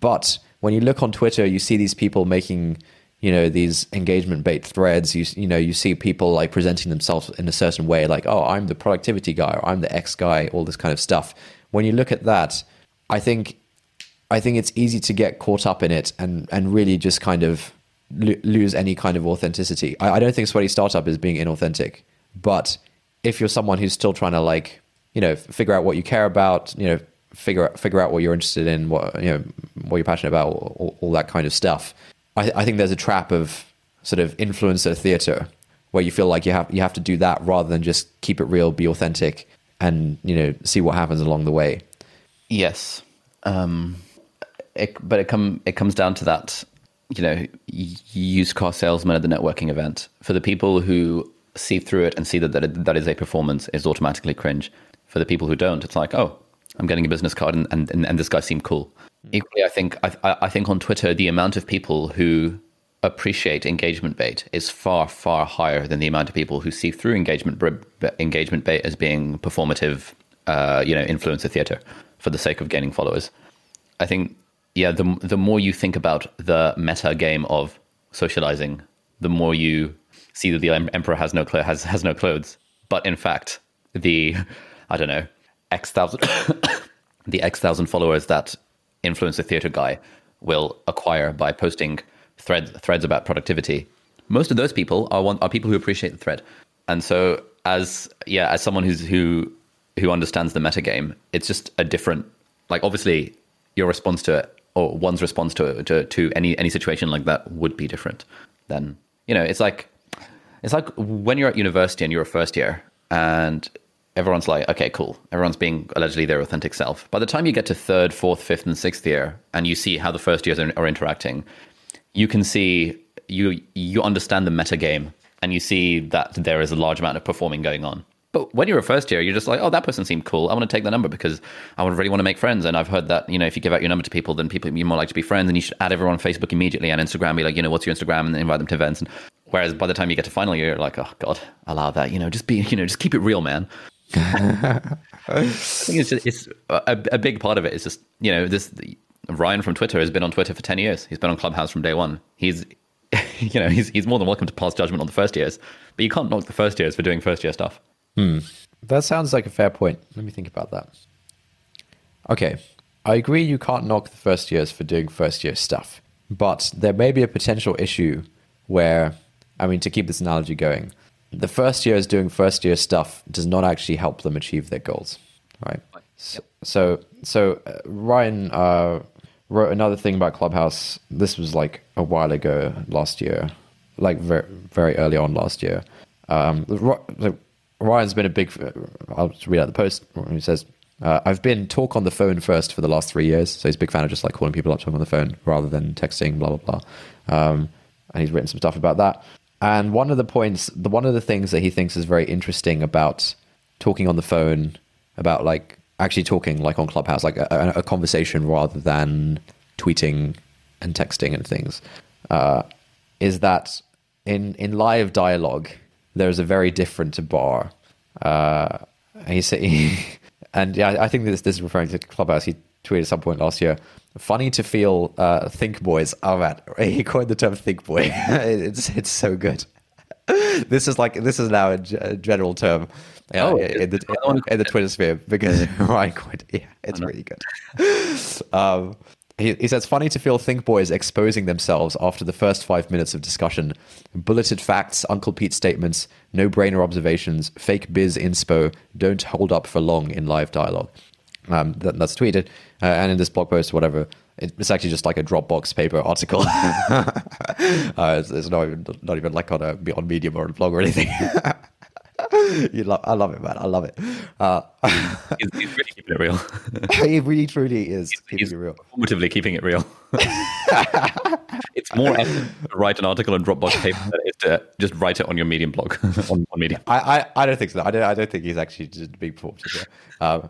But when you look on Twitter, you see these people making, you know, these engagement bait threads. You you know, you see people like presenting themselves in a certain way, like, oh, I'm the productivity guy, or I'm the X guy, all this kind of stuff. When you look at that, I think, I think it's easy to get caught up in it and and really just kind of lo- lose any kind of authenticity. I, I don't think Sweaty Startup is being inauthentic, but if you're someone who's still trying to like, you know, figure out what you care about, you know, figure out, figure out what you're interested in, what you know, what you're passionate about, all, all that kind of stuff. I, I think there's a trap of sort of influencer theater where you feel like you have you have to do that rather than just keep it real, be authentic, and you know, see what happens along the way. Yes, um, it, but it come it comes down to that you know, used car salesman at the networking event. For the people who see through it and see that that, that is a performance, is automatically cringe. For the people who don't, it's like, oh, I'm getting a business card and, and, and this guy seemed cool. Mm-hmm. Equally, I think I, I think on Twitter, the amount of people who appreciate engagement bait is far far higher than the amount of people who see through engagement engagement bait as being performative, uh, you know, influencer theater for the sake of gaining followers. I think yeah, the the more you think about the meta game of socializing, the more you see that the emperor has no cl- has has no clothes. But in fact, the I don't know x thousand the x thousand followers that influencer theater guy will acquire by posting threads threads about productivity. Most of those people are one, are people who appreciate the thread, and so as yeah, as someone who's who who understands the meta game, it's just a different like obviously your response to it or one's response to, to to any any situation like that would be different. Then you know, it's like it's like when you're at university and you're a first year and everyone's like, okay, cool. Everyone's being allegedly their authentic self. By the time you get to third, fourth, fifth, and sixth year, and you see how the first years are, are interacting, you can see you you understand the meta game, and you see that there is a large amount of performing going on. But when you're a first year, you're just like, oh, that person seemed cool. I want to take the number because I would really want to make friends. And I've heard that, you know, if you give out your number to people, then people you're more likely to be friends and you should add everyone on Facebook immediately and Instagram, be like, you know, what's your Instagram and invite them to events. And whereas by the time you get to final year, you're like, oh God, allow that. You know, just be, you know, just keep it real, man. I think it's just, it's a, a big part of it is just, you know, this Ryan from Twitter has been on Twitter for 10 years. He's been on Clubhouse from day one. He's, you know, he's, he's more than welcome to pass judgment on the first years, but you can't knock the first years for doing first year stuff. Hmm. That sounds like a fair point. Let me think about that. Okay, I agree you can't knock the first years for doing first year stuff, but there may be a potential issue where, I mean, to keep this analogy going, the first year years doing first year stuff does not actually help them achieve their goals, right? So, so, so uh, Ryan uh, wrote another thing about Clubhouse. This was like a while ago, last year, like very, very early on last year. Um, Ryan's been a big. I'll just read out the post. He says, uh, "I've been talk on the phone first for the last three years, so he's a big fan of just like calling people up talking on the phone rather than texting, blah blah blah." Um, and he's written some stuff about that. And one of the points, the one of the things that he thinks is very interesting about talking on the phone, about like actually talking like on Clubhouse, like a, a conversation rather than tweeting and texting and things, uh, is that in in live dialogue there's a very different bar. Uh, he said, and yeah, I think this this is referring to Clubhouse. He tweeted at some point last year. Funny to feel uh, think boys are at. He coined the term think boy. it's it's so good. this is like this is now a, a general term yeah, oh, in, the, in, in, the Twitter sphere because Ryan coined. Yeah, it's really good. Um, he, he says, funny to feel Think Boys exposing themselves after the first five minutes of discussion. Bulleted facts, Uncle Pete statements, no brainer observations, fake biz inspo don't hold up for long in live dialogue. Um, that, that's tweeted. Uh, and in this blog post, whatever, It's actually just like a Dropbox paper article. uh, it's, it's, not even not even like on a on Medium or a blog or anything. you love, I love it, man. I love it. Uh, he's, he's, really keeping it real. he really, truly is he's, keeping he's it real. Formatively keeping it real. it's more effort to write an article on Dropbox paper than it is to just write it on your Medium blog on, on Medium. I, I, I, don't think so. I don't, I don't think he's actually just being performative. Um,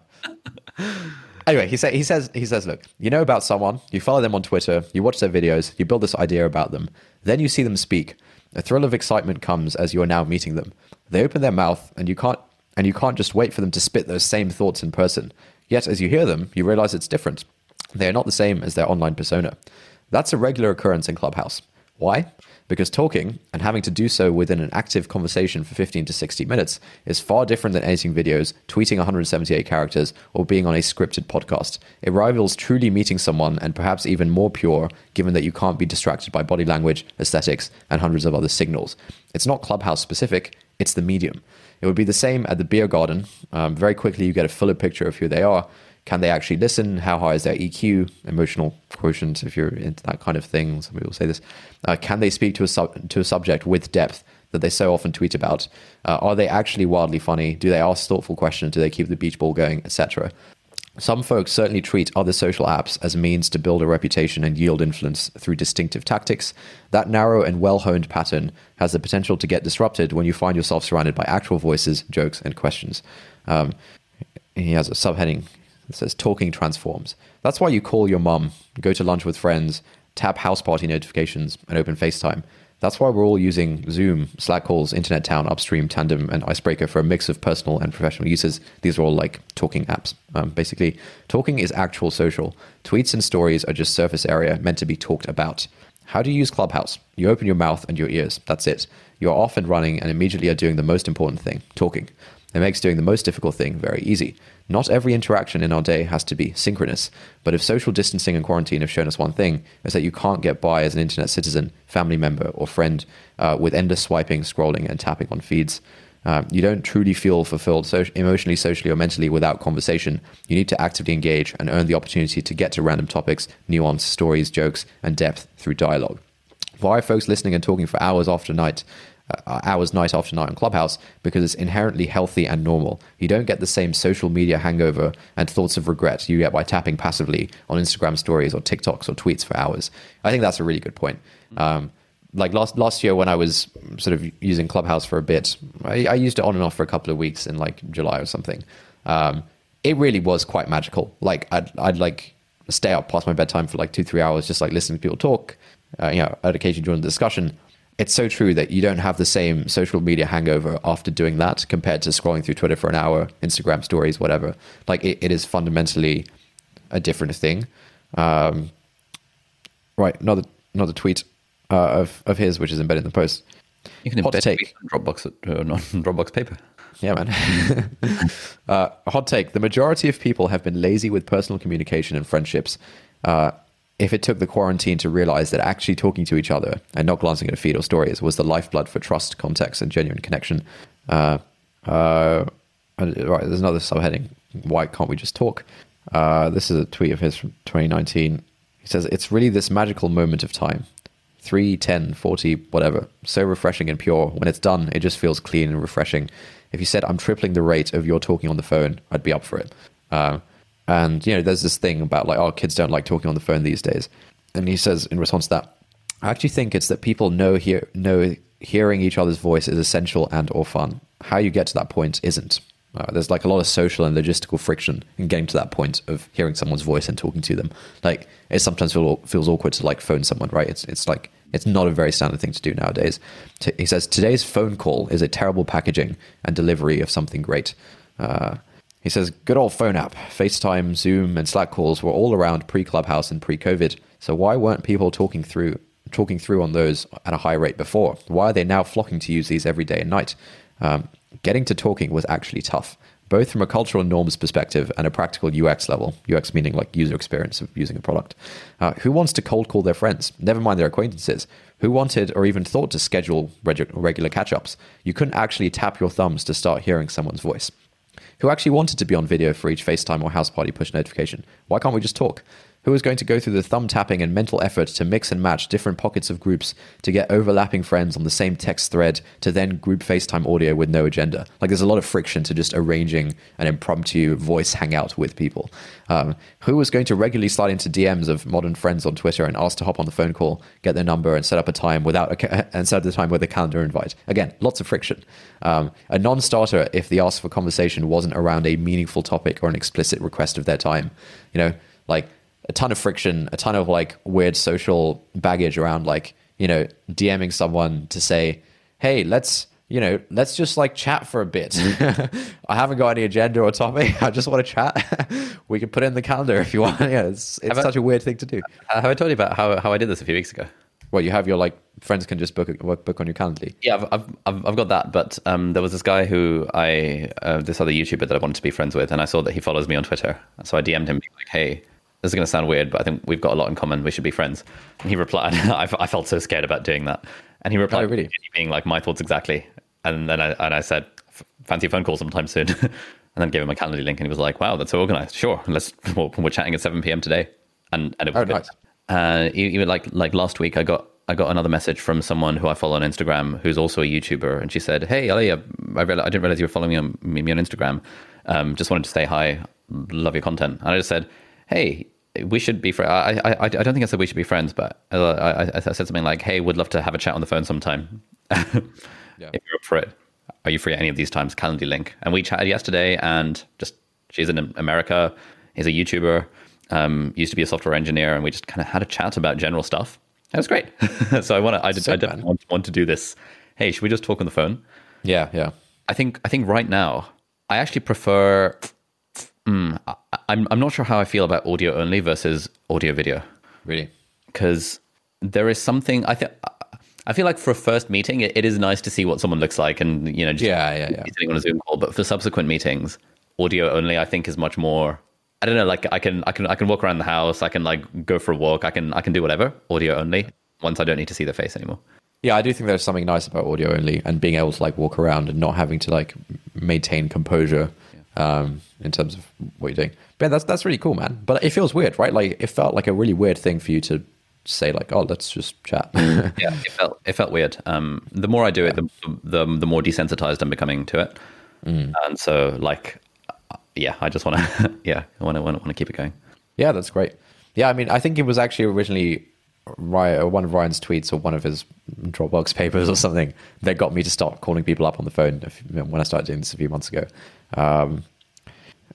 anyway, he, say, he says, he says, look, you know about someone, you follow them on Twitter, you watch their videos, you build this idea about them, then you see them speak. A thrill of excitement comes as you are now meeting them. They open their mouth, and you can't and you can't just wait for them to spit those same thoughts in person. Yet, as you hear them, you realize it's different. They are not the same as their online persona. That's a regular occurrence in Clubhouse. Why? Because talking and having to do so within an active conversation for 15 to 60 minutes is far different than editing videos, tweeting 178 characters, or being on a scripted podcast. It rivals truly meeting someone and perhaps even more pure, given that you can't be distracted by body language, aesthetics, and hundreds of other signals. It's not Clubhouse specific, it's the medium. It would be the same at the beer garden. Um, very quickly, you get a fuller picture of who they are. Can they actually listen? How high is their EQ, emotional quotient, if you're into that kind of thing? Some people say this. Uh, can they speak to a, sub- to a subject with depth that they so often tweet about? Uh, are they actually wildly funny? Do they ask thoughtful questions? Do they keep the beach ball going, etc.? Some folks certainly treat other social apps as a means to build a reputation and yield influence through distinctive tactics. That narrow and well honed pattern has the potential to get disrupted when you find yourself surrounded by actual voices, jokes, and questions. Um, he has a subheading that says Talking Transforms. That's why you call your mum, go to lunch with friends, tap house party notifications, and open FaceTime. That's why we're all using Zoom, Slack calls, Internet Town, Upstream, Tandem, and Icebreaker for a mix of personal and professional uses. These are all like talking apps. Um, basically, talking is actual social. Tweets and stories are just surface area meant to be talked about. How do you use Clubhouse? You open your mouth and your ears. That's it. You're off and running and immediately are doing the most important thing talking. It makes doing the most difficult thing very easy. Not every interaction in our day has to be synchronous, but if social distancing and quarantine have shown us one thing, is that you can't get by as an internet citizen, family member, or friend uh, with endless swiping, scrolling, and tapping on feeds. Uh, you don't truly feel fulfilled so- emotionally, socially, or mentally without conversation. You need to actively engage and earn the opportunity to get to random topics, nuance, stories, jokes, and depth through dialogue. Why are folks listening and talking for hours after night? Uh, hours night after night on Clubhouse because it's inherently healthy and normal. You don't get the same social media hangover and thoughts of regret you get by tapping passively on Instagram stories or TikToks or tweets for hours. I think that's a really good point. Um, like last last year when I was sort of using Clubhouse for a bit, I, I used it on and off for a couple of weeks in like July or something. Um, it really was quite magical. Like I'd, I'd like stay up past my bedtime for like two three hours just like listening to people talk. Uh, you know, I'd occasionally join the discussion it's so true that you don't have the same social media hangover after doing that compared to scrolling through Twitter for an hour, Instagram stories, whatever. Like it, it is fundamentally a different thing. Um, right, another another tweet uh, of of his, which is embedded in the post. You can hot take Dropbox uh, not Dropbox paper. Yeah, man. uh, hot take: the majority of people have been lazy with personal communication and friendships. Uh, if it took the quarantine to realize that actually talking to each other and not glancing at a feed or stories was the lifeblood for trust, context, and genuine connection. Uh, uh, right, there's another subheading. Why can't we just talk? Uh, this is a tweet of his from 2019. He says, It's really this magical moment of time 3, 10, 40, whatever. So refreshing and pure. When it's done, it just feels clean and refreshing. If you said, I'm tripling the rate of your talking on the phone, I'd be up for it. And you know, there's this thing about like, oh, kids don't like talking on the phone these days. And he says in response to that, I actually think it's that people know hear know hearing each other's voice is essential and or fun. How you get to that point isn't. Uh, there's like a lot of social and logistical friction in getting to that point of hearing someone's voice and talking to them. Like it sometimes feel, feels awkward to like phone someone, right? It's it's like it's not a very standard thing to do nowadays. He says today's phone call is a terrible packaging and delivery of something great. Uh, he says, good old phone app, FaceTime, Zoom, and Slack calls were all around pre Clubhouse and pre COVID. So why weren't people talking through talking through on those at a high rate before? Why are they now flocking to use these every day and night? Um, getting to talking was actually tough, both from a cultural norms perspective and a practical UX level. UX meaning like user experience of using a product. Uh, who wants to cold call their friends? Never mind their acquaintances. Who wanted or even thought to schedule regu- regular catch ups? You couldn't actually tap your thumbs to start hearing someone's voice who actually wanted to be on video for each FaceTime or house party push notification. Why can't we just talk? Who is going to go through the thumb tapping and mental effort to mix and match different pockets of groups to get overlapping friends on the same text thread to then group FaceTime audio with no agenda? Like there's a lot of friction to just arranging an impromptu voice hangout with people. Um, who is going to regularly slide into DMs of modern friends on Twitter and ask to hop on the phone call, get their number, and set up a time without a ca- and set up the time with a calendar invite? Again, lots of friction. Um, a non-starter if the ask for conversation wasn't around a meaningful topic or an explicit request of their time. You know, like a ton of friction, a ton of like weird social baggage around like, you know, DMing someone to say, hey, let's, you know, let's just like chat for a bit. I haven't got any agenda or topic. I just want to chat. we can put it in the calendar if you want. Yeah, it's, it's such a weird thing to do. Uh, have I told you about how, how I did this a few weeks ago? Well, you have your like friends can just book a, book on your calendar. Yeah, I've, I've, I've got that. But um, there was this guy who I, uh, this other YouTuber that I wanted to be friends with, and I saw that he follows me on Twitter. So I DM'd him, like, hey, this is going to sound weird, but I think we've got a lot in common. We should be friends. And he replied, I, I felt so scared about doing that. And he replied, oh, really? being like, my thoughts exactly. And then I, and I said, fancy a phone call sometime soon. and then gave him a calendar link and he was like, wow, that's so organized. Sure. Let's, we're chatting at 7 p.m. today. And, and it was oh, good. Nice. Uh, even like, like last week, I got, I got another message from someone who I follow on Instagram who's also a YouTuber. And she said, Hey, Ali, I, I, realized, I didn't realize you were following me on, me on Instagram. Um, just wanted to say hi. Love your content. And I just said, Hey, we should be friends. I, I, I don't think I said we should be friends, but I, I, I said something like, "Hey, would love to have a chat on the phone sometime. yeah. If you're up for it, are you free at any of these times? Calendly link." And we chatted yesterday, and just she's in America. He's a YouTuber. Um, used to be a software engineer, and we just kind of had a chat about general stuff. It was great. so I want to. I, I definitely want, want to do this. Hey, should we just talk on the phone? Yeah, yeah. I think. I think right now, I actually prefer Mm, I, I'm I'm not sure how I feel about audio only versus audio video. Really, because there is something I think. I feel like for a first meeting, it, it is nice to see what someone looks like, and you know, just yeah, yeah, yeah. sitting on a Zoom call. But for subsequent meetings, audio only, I think, is much more. I don't know. Like I can, I can, I can walk around the house. I can like go for a walk. I can, I can do whatever. Audio only. Once I don't need to see the face anymore. Yeah, I do think there's something nice about audio only and being able to like walk around and not having to like maintain composure um, in terms of what you're doing. But that's that's really cool, man. But it feels weird, right? Like it felt like a really weird thing for you to say, like, "Oh, let's just chat." yeah, it felt it felt weird. Um, the more I do it, the, the the more desensitized I'm becoming to it, mm. and so like, yeah, I just want to, yeah, I want to want to keep it going. Yeah, that's great. Yeah, I mean, I think it was actually originally Ryan, one of Ryan's tweets or one of his Dropbox papers or something that got me to start calling people up on the phone when I started doing this a few months ago. Um,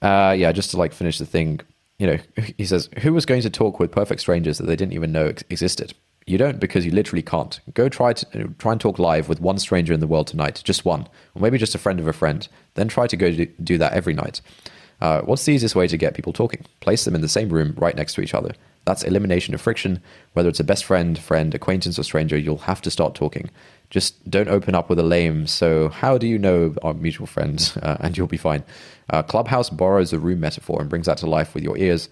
uh, yeah, just to like finish the thing, you know, he says, "Who was going to talk with perfect strangers that they didn't even know ex- existed?" You don't because you literally can't. Go try to try and talk live with one stranger in the world tonight, just one, or maybe just a friend of a friend. Then try to go do, do that every night. Uh, what's the easiest way to get people talking? Place them in the same room, right next to each other. That's elimination of friction. Whether it's a best friend, friend, acquaintance, or stranger, you'll have to start talking. Just don't open up with a lame, so how do you know our mutual friends? Uh, and you'll be fine. Uh, Clubhouse borrows a room metaphor and brings that to life with your ears.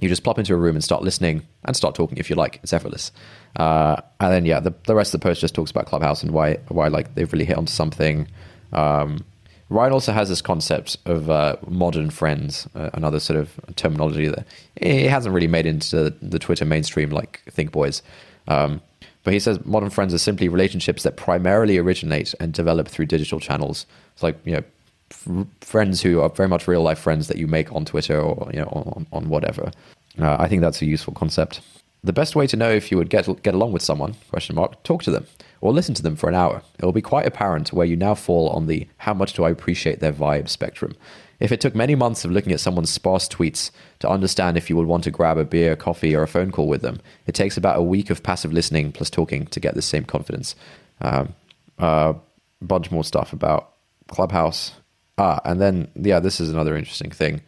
You just plop into a room and start listening and start talking if you like. It's effortless. Uh, and then, yeah, the, the rest of the post just talks about Clubhouse and why, why like they've really hit onto something. Um, Ryan also has this concept of uh, modern friends, uh, another sort of terminology that it hasn't really made into the Twitter mainstream like Think Boys. Um, but he says modern friends are simply relationships that primarily originate and develop through digital channels. It's like you know f- friends who are very much real life friends that you make on Twitter or you know on, on whatever. Uh, I think that's a useful concept. The best way to know if you would get get along with someone question mark talk to them or listen to them for an hour. It will be quite apparent where you now fall on the how much do I appreciate their vibe spectrum. If it took many months of looking at someone's sparse tweets to understand if you would want to grab a beer, coffee, or a phone call with them, it takes about a week of passive listening plus talking to get the same confidence. Um, uh, bunch more stuff about Clubhouse. Ah, and then, yeah, this is another interesting thing.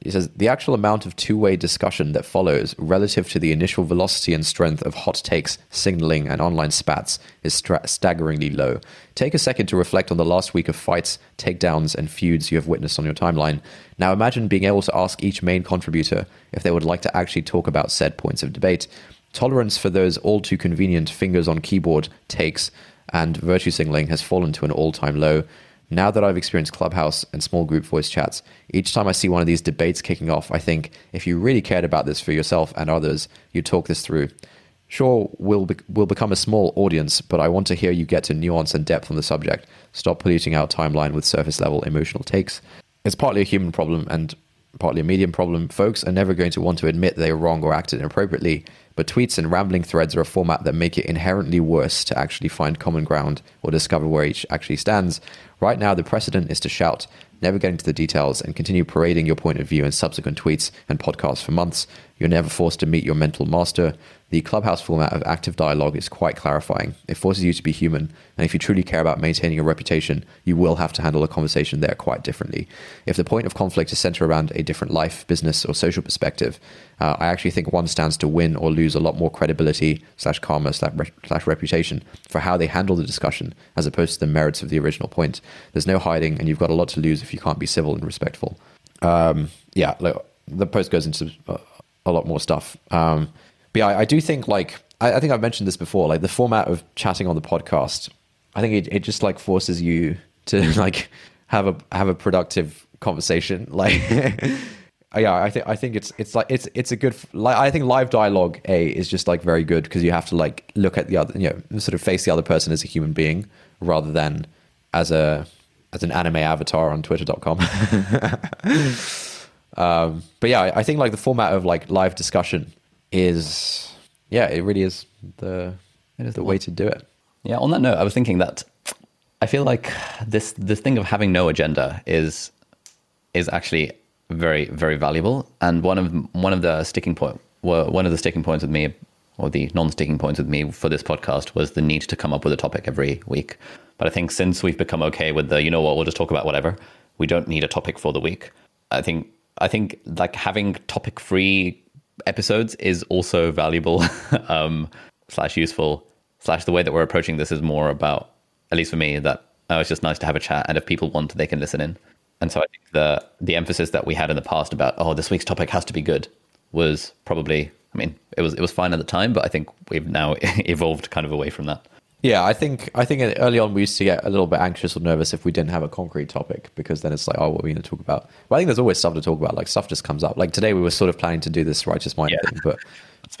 He says the actual amount of two way discussion that follows relative to the initial velocity and strength of hot takes, signaling, and online spats is stra- staggeringly low. Take a second to reflect on the last week of fights, takedowns, and feuds you have witnessed on your timeline. Now imagine being able to ask each main contributor if they would like to actually talk about said points of debate. Tolerance for those all too convenient fingers on keyboard takes and virtue signaling has fallen to an all time low. Now that I've experienced Clubhouse and small group voice chats, each time I see one of these debates kicking off, I think if you really cared about this for yourself and others, you'd talk this through. Sure, we'll, be- we'll become a small audience, but I want to hear you get to nuance and depth on the subject. Stop polluting our timeline with surface level emotional takes. It's partly a human problem and partly a medium problem. Folks are never going to want to admit they are wrong or acted inappropriately, but tweets and rambling threads are a format that make it inherently worse to actually find common ground or discover where each actually stands. Right now, the precedent is to shout, never get into the details, and continue parading your point of view in subsequent tweets and podcasts for months. You're never forced to meet your mental master. The clubhouse format of active dialogue is quite clarifying. It forces you to be human, and if you truly care about maintaining a reputation, you will have to handle a conversation there quite differently. If the point of conflict is centered around a different life, business, or social perspective, uh, I actually think one stands to win or lose a lot more credibility slash karma slash, reputation for how they handle the discussion as opposed to the merits of the original point. There's no hiding, and you've got a lot to lose if you can't be civil and respectful. Um, yeah, the post goes into uh, a lot more stuff. Um, but yeah, I, I do think like I, I, think I've mentioned this before. Like the format of chatting on the podcast, I think it, it just like forces you to like have a have a productive conversation. Like, yeah, I think I think it's it's like it's it's a good like I think live dialogue a is just like very good because you have to like look at the other you know sort of face the other person as a human being rather than as a as an anime avatar on Twitter.com. um, but yeah, I think like the format of like live discussion is yeah, it really is the it is the way to do it. Yeah. On that note, I was thinking that I feel like this this thing of having no agenda is is actually very very valuable. And one of one of the sticking point well, one of the sticking points with me or the non-sticking points with me for this podcast was the need to come up with a topic every week. But I think since we've become okay with the, you know what, we'll just talk about whatever. We don't need a topic for the week. I think I think like having topic free episodes is also valuable um, slash useful slash the way that we're approaching this is more about at least for me that oh, it's just nice to have a chat and if people want they can listen in. And so i think the the emphasis that we had in the past about oh this week's topic has to be good was probably i mean it was it was fine at the time but i think we've now evolved kind of away from that yeah, I think I think early on we used to get a little bit anxious or nervous if we didn't have a concrete topic because then it's like, oh, what are we going to talk about? But I think there's always stuff to talk about. Like stuff just comes up. Like today we were sort of planning to do this righteous mind yeah. thing, but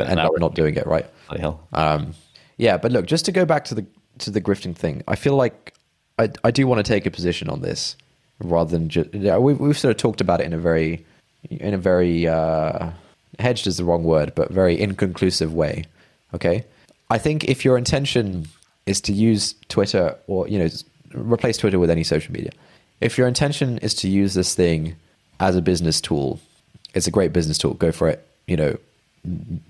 end up not doing it. Right? Um, yeah, but look, just to go back to the to the grifting thing, I feel like I I do want to take a position on this rather than just yeah, we've we've sort of talked about it in a very in a very uh, hedged is the wrong word, but very inconclusive way. Okay, I think if your intention is to use Twitter or you know replace Twitter with any social media. If your intention is to use this thing as a business tool, it's a great business tool. Go for it. You know,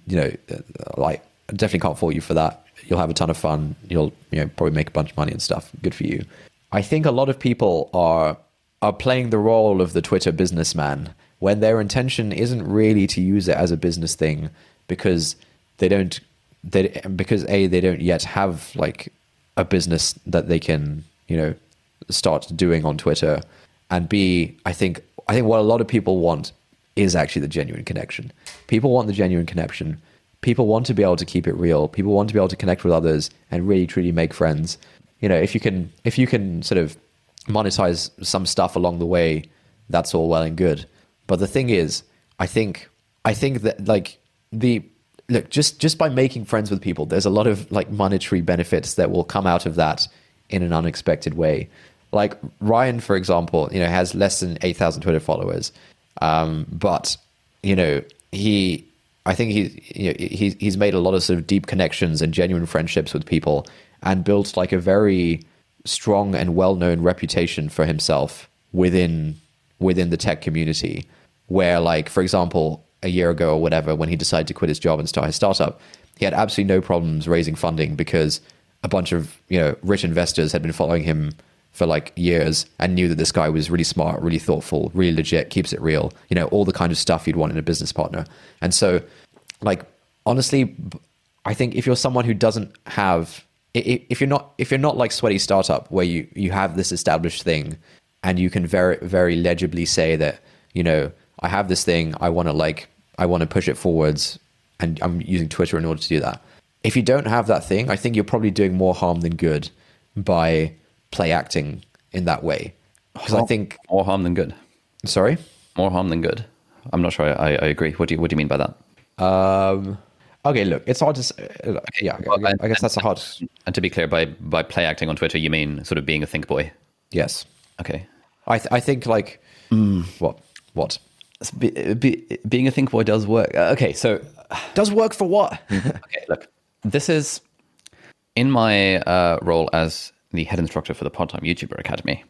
you know, uh, like definitely can't fault you for that. You'll have a ton of fun. You'll you know probably make a bunch of money and stuff. Good for you. I think a lot of people are are playing the role of the Twitter businessman when their intention isn't really to use it as a business thing because they don't they because a they don't yet have like a business that they can you know start doing on Twitter, and b I think I think what a lot of people want is actually the genuine connection. People want the genuine connection. People want to be able to keep it real. People want to be able to connect with others and really truly make friends. You know, if you can if you can sort of monetize some stuff along the way, that's all well and good. But the thing is, I think I think that like the look just just by making friends with people there's a lot of like monetary benefits that will come out of that in an unexpected way. Like ryan for example you know has less than 8000 twitter followers. Um, but you know he i think he you know, he's, he's made a lot of sort of deep connections and genuine friendships with people and built like a very strong and well-known reputation for himself within within the tech community where like for example a year ago or whatever when he decided to quit his job and start his startup, he had absolutely no problems raising funding because a bunch of you know rich investors had been following him for like years and knew that this guy was really smart, really thoughtful, really legit, keeps it real, you know, all the kind of stuff you'd want in a business partner. And so, like, honestly, I think if you're someone who doesn't have, if you're not, if you're not like sweaty startup where you you have this established thing and you can very very legibly say that you know I have this thing, I want to like I want to push it forwards and I'm using Twitter in order to do that. If you don't have that thing, I think you're probably doing more harm than good by play acting in that way because I think more harm than good. sorry. More harm than good. I'm not sure. I, I agree. What do you What do you mean by that? Um, okay, look, it's hard to. s- uh, yeah, well, I, I guess that's a hard. And to be clear, by by play acting on Twitter, you mean sort of being a think boy. Yes, Okay. I th- I think like what what Be, be, being a think boy does work. Uh, okay, so does work for what? okay, look, this is in my uh, role as the head instructor for the part-time YouTuber Academy.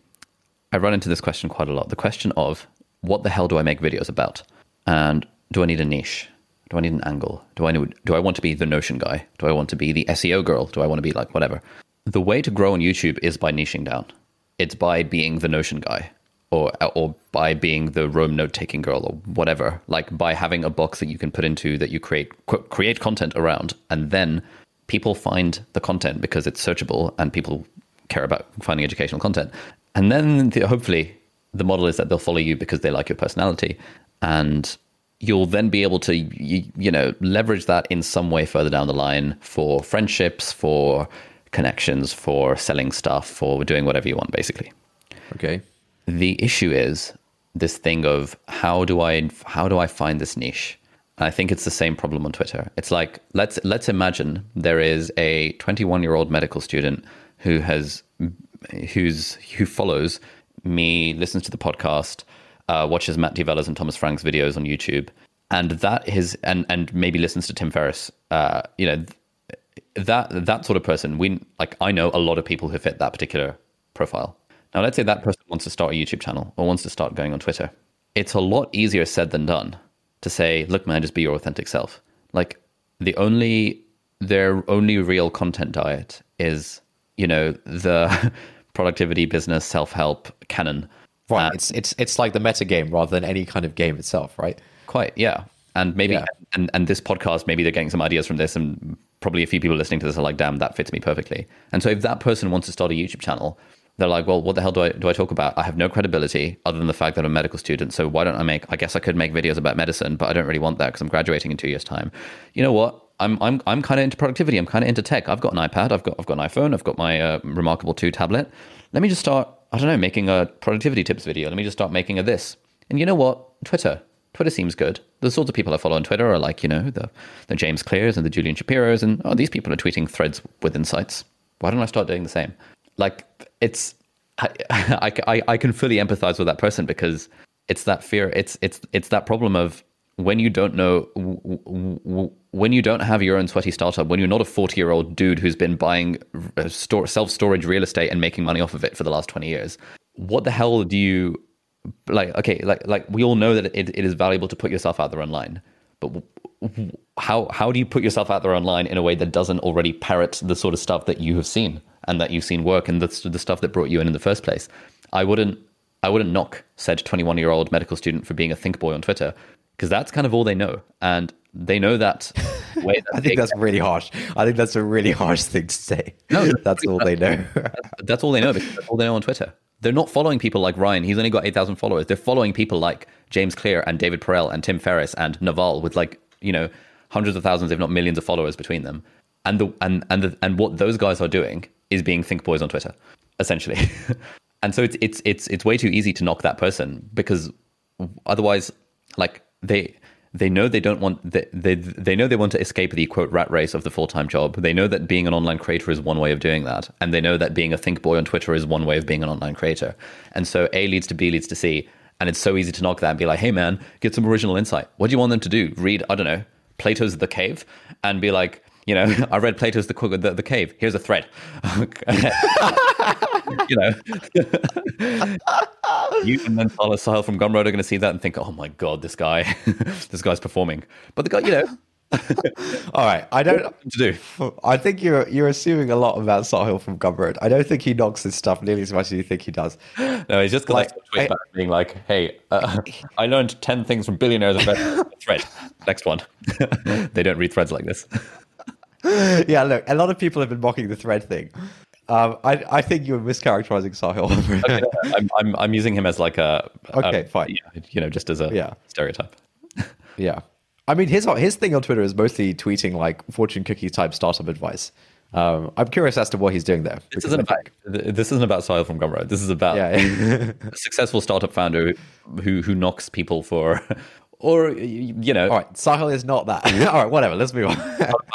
I run into this question quite a lot. The question of what the hell do I make videos about, and do I need a niche? Do I need an angle? Do I need, do I want to be the Notion guy? Do I want to be the SEO girl? Do I want to be like whatever? The way to grow on YouTube is by niching down. It's by being the Notion guy, or or by being the Roam note taking girl, or whatever. Like by having a box that you can put into that you create create content around, and then people find the content because it's searchable and people care about finding educational content. And then the, hopefully the model is that they'll follow you because they like your personality and you'll then be able to you, you know leverage that in some way further down the line for friendships for connections for selling stuff for doing whatever you want basically okay, the issue is this thing of how do I how do I find this niche? I think it's the same problem on Twitter. It's like let's let's imagine there is a 21 year old medical student who has who's who follows me, listens to the podcast, uh, watches Matt D'Avella's and Thomas Frank's videos on YouTube, and that is and and maybe listens to Tim Ferriss. Uh, you know that that sort of person. We like I know a lot of people who fit that particular profile. Now, let's say that person wants to start a YouTube channel or wants to start going on Twitter. It's a lot easier said than done to say, look, man, just be your authentic self. Like the only, their only real content diet is, you know, the productivity, business, self help canon. right. it's it's it's like the meta game rather than any kind of game itself, right? Quite, yeah. And maybe, Yeah. and, and this podcast, maybe they're getting some ideas from this, and probably a few people listening to this are like, damn, that fits me perfectly. And so if that person wants to start a YouTube channel, they're like, well, what the hell do I do I talk about? I have no credibility other than the fact that I'm a medical student. So why don't I make? I guess I could make videos about medicine, but I don't really want that because I'm graduating in two years' time. You know what? I'm I'm I'm kind of into productivity. I'm kind of into tech. I've got an iPad. I've got I've got an iPhone. I've got my uh, Remarkable Two tablet. Let me just start. I don't know, making a productivity tips video. Let me just start making a this. And you know what? Twitter. Twitter seems good. The sorts of people I follow on Twitter are like, you know, the, the James Clears and the Julian Shapiros, and oh, these people are tweeting threads with insights. Why don't I start doing the same? Like, it's, I, I, I, can fully empathize with that person because it's that fear. It's, it's, it's that problem of when you don't know, when you don't have your own sweaty startup, when you're not a 40 year old dude who's been buying uh, self storage real estate and making money off of it for the last 20 years, what the hell do you like okay like like we all know that it, it is valuable to put yourself out there online but how how do you put yourself out there online in a way that doesn't already parrot the sort of stuff that you have seen and that you've seen work and the, the stuff that brought you in in the first place i wouldn't i wouldn't knock said 21 year old medical student for being a think boy on twitter because that's kind of all they know and they know that way that I think that's really harsh. I think that's a really harsh thing to say. No, that's all they know. That's all they know because that's all they know on Twitter. They're not following people like Ryan. He's only got 8,000 followers. They're following people like James Clear and David Perell and Tim Ferriss and Naval with like, you know, hundreds of thousands, if not millions of followers between them. And the and and the, and what those guys are doing is being think boys on Twitter, essentially. and so it's it's it's it's way too easy to knock that person because otherwise like they they know they don't want they, they they know they want to escape the quote rat race of the full-time job they know that being an online creator is one way of doing that and they know that being a think boy on twitter is one way of being an online creator and so a leads to b leads to c and it's so easy to knock that and be like hey man get some original insight. What do you want them to do? Read i don't know plato's the cave? And be like you know i read plato's the the, the cave. Here's a thread. You know. You and then Salah Sahil from Gumroad are going to see that and think, "Oh my god, this guy, this guy's performing." But the guy, you know, All right, I don't. to do. I think you're you're assuming a lot about Sahil from Gumroad. I don't think he knocks this stuff nearly as much as you think he does. No, he's just Like, I tweet I- back being like, "Hey, uh, I learned ten things from billionaires about thread." Next one, they don't read threads like this. yeah, look, a lot of people have been mocking the thread thing. Um, I I think you're mischaracterizing Sahil. I'm, I'm I'm using him as like a Okay, a- fine. you know, just as a Yeah. stereotype. yeah, I mean his his thing on Twitter is mostly tweeting like fortune cookie type startup advice. Um, I'm curious as to what he's doing there. This isn't about this isn't about Sahil from Gumroad. This is about Yeah, yeah. a successful startup founder who who, knocks people for, or you know, All right, Sahil is not that. All right, whatever. Let's move on.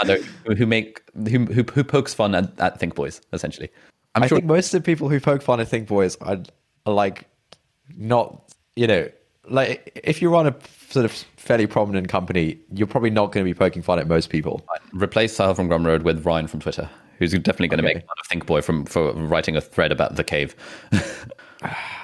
who- who make who who, who pokes fun at, at Think Boys essentially. I'm I sure think most of the people who poke fun at Think Boys are, are like not, you know, like if you run a sort of fairly prominent company, you're probably not going to be poking fun at most people. replace Sahil from Gumroad with Ryan from Twitter, who's definitely going to make fun of Think Boy from for writing a thread about the cave.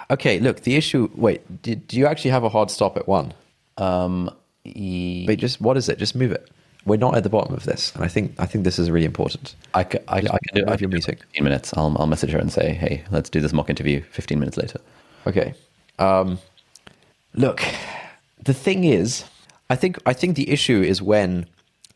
Okay, look, the issue. Wait, do, do you actually have a hard stop at one? um, e- But just what is it? Just move it. We're not at the bottom of this, and I think I think this is really important. I, ca- I, I can do move I your meeting. 15 minutes. I'll, I'll message her and say, hey, let's do this mock interview 15 minutes later. Okay. Um, look, the thing is, I think I think the issue is when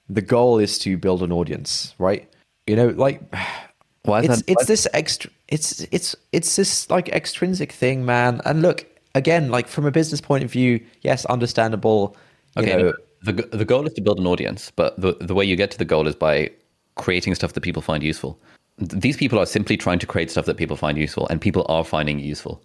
the goal is to build an audience, right? You know, like Why is it's that- it's why- this extra it's it's it's this like extrinsic thing, man. And look, again, like from a business point of view, yes, understandable. You Okay, know, the the goal is to build an audience, but the the way you get to the goal is by creating stuff that people find useful. These people are simply trying to create stuff that people find useful, and people are finding useful.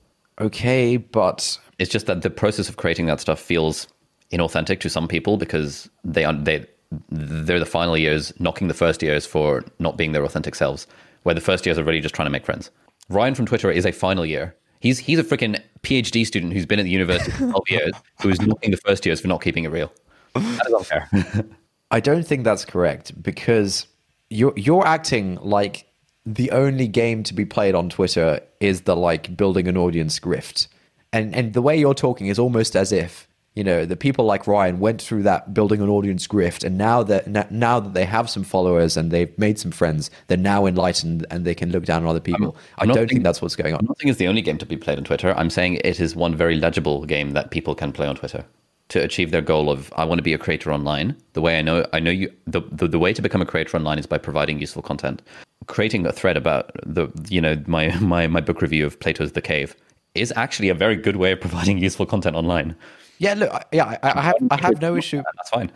Okay, but It's just that the process of creating that stuff feels inauthentic to some people because they are they they're the final years knocking the first years for not being their authentic selves, where the first years are really just trying to make friends. Ryan from Twitter is a final year. He's he's a freaking PhD student who's been at the university for 12 years, who is knocking the first years for not keeping it real. That is unfair. I don't think that's correct because you're you're acting like the only game to be played on Twitter is the like building an audience grift. And and the way you're talking is almost as if, you know, the people like Ryan went through that building an audience grift and now that now that they have some followers and they've made some friends, they're now enlightened and they can look down on other people. I'm I not don't saying- think that's what's going on. I'm not saying it's the only game to be played on Twitter. I'm saying it is one very legible game that people can play on Twitter to achieve their goal of I want to be a creator online. The way I know I know you the, the the way to become a creator online is by providing useful content. Creating a thread about the you know my my my book review of Plato's The Cave is actually a very good way of providing useful content online. Yeah, look, yeah, I, I have I have no issue That's fine.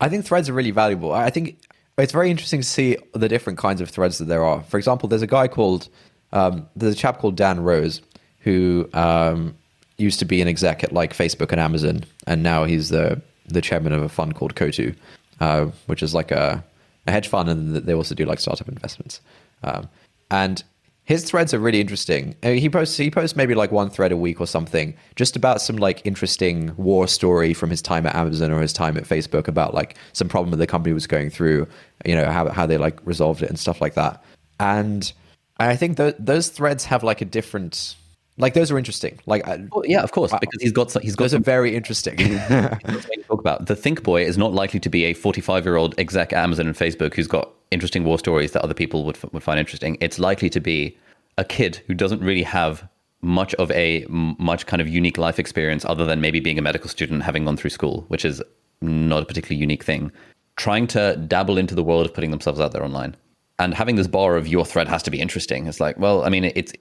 I think threads are really valuable. I think it's very interesting to see the different kinds of threads that there are. For example, there's a guy called um, there's a chap called Dan Rose who um, used to be an exec at like Facebook and Amazon, and now he's the the chairman of a fund called Coatue, uh, which is like a, a hedge fund, and they also do like startup investments. Um, and his threads are really interesting. Uh, He posts he posts maybe like one thread a week or something, just about some like interesting war story from his time at Amazon or his time at Facebook about like some problem that the company was going through, you know, how how they like resolved it and stuff like that. And I think th- those threads have like a different, like those are interesting. Like I, Well, yeah, of course, because he's got some- he's got those are some very interesting. You talk about. The Think Boy is not likely to be a 45 year old exec at Amazon and Facebook who's got interesting war stories that other people would, would find interesting. It's likely to be a kid who doesn't really have much of a much kind of unique life experience other than maybe being a medical student having gone through school, which is not a particularly unique thing. Trying to dabble into the world of putting themselves out there online and having this bar of your thread has to be interesting. It's like, well, I mean, it's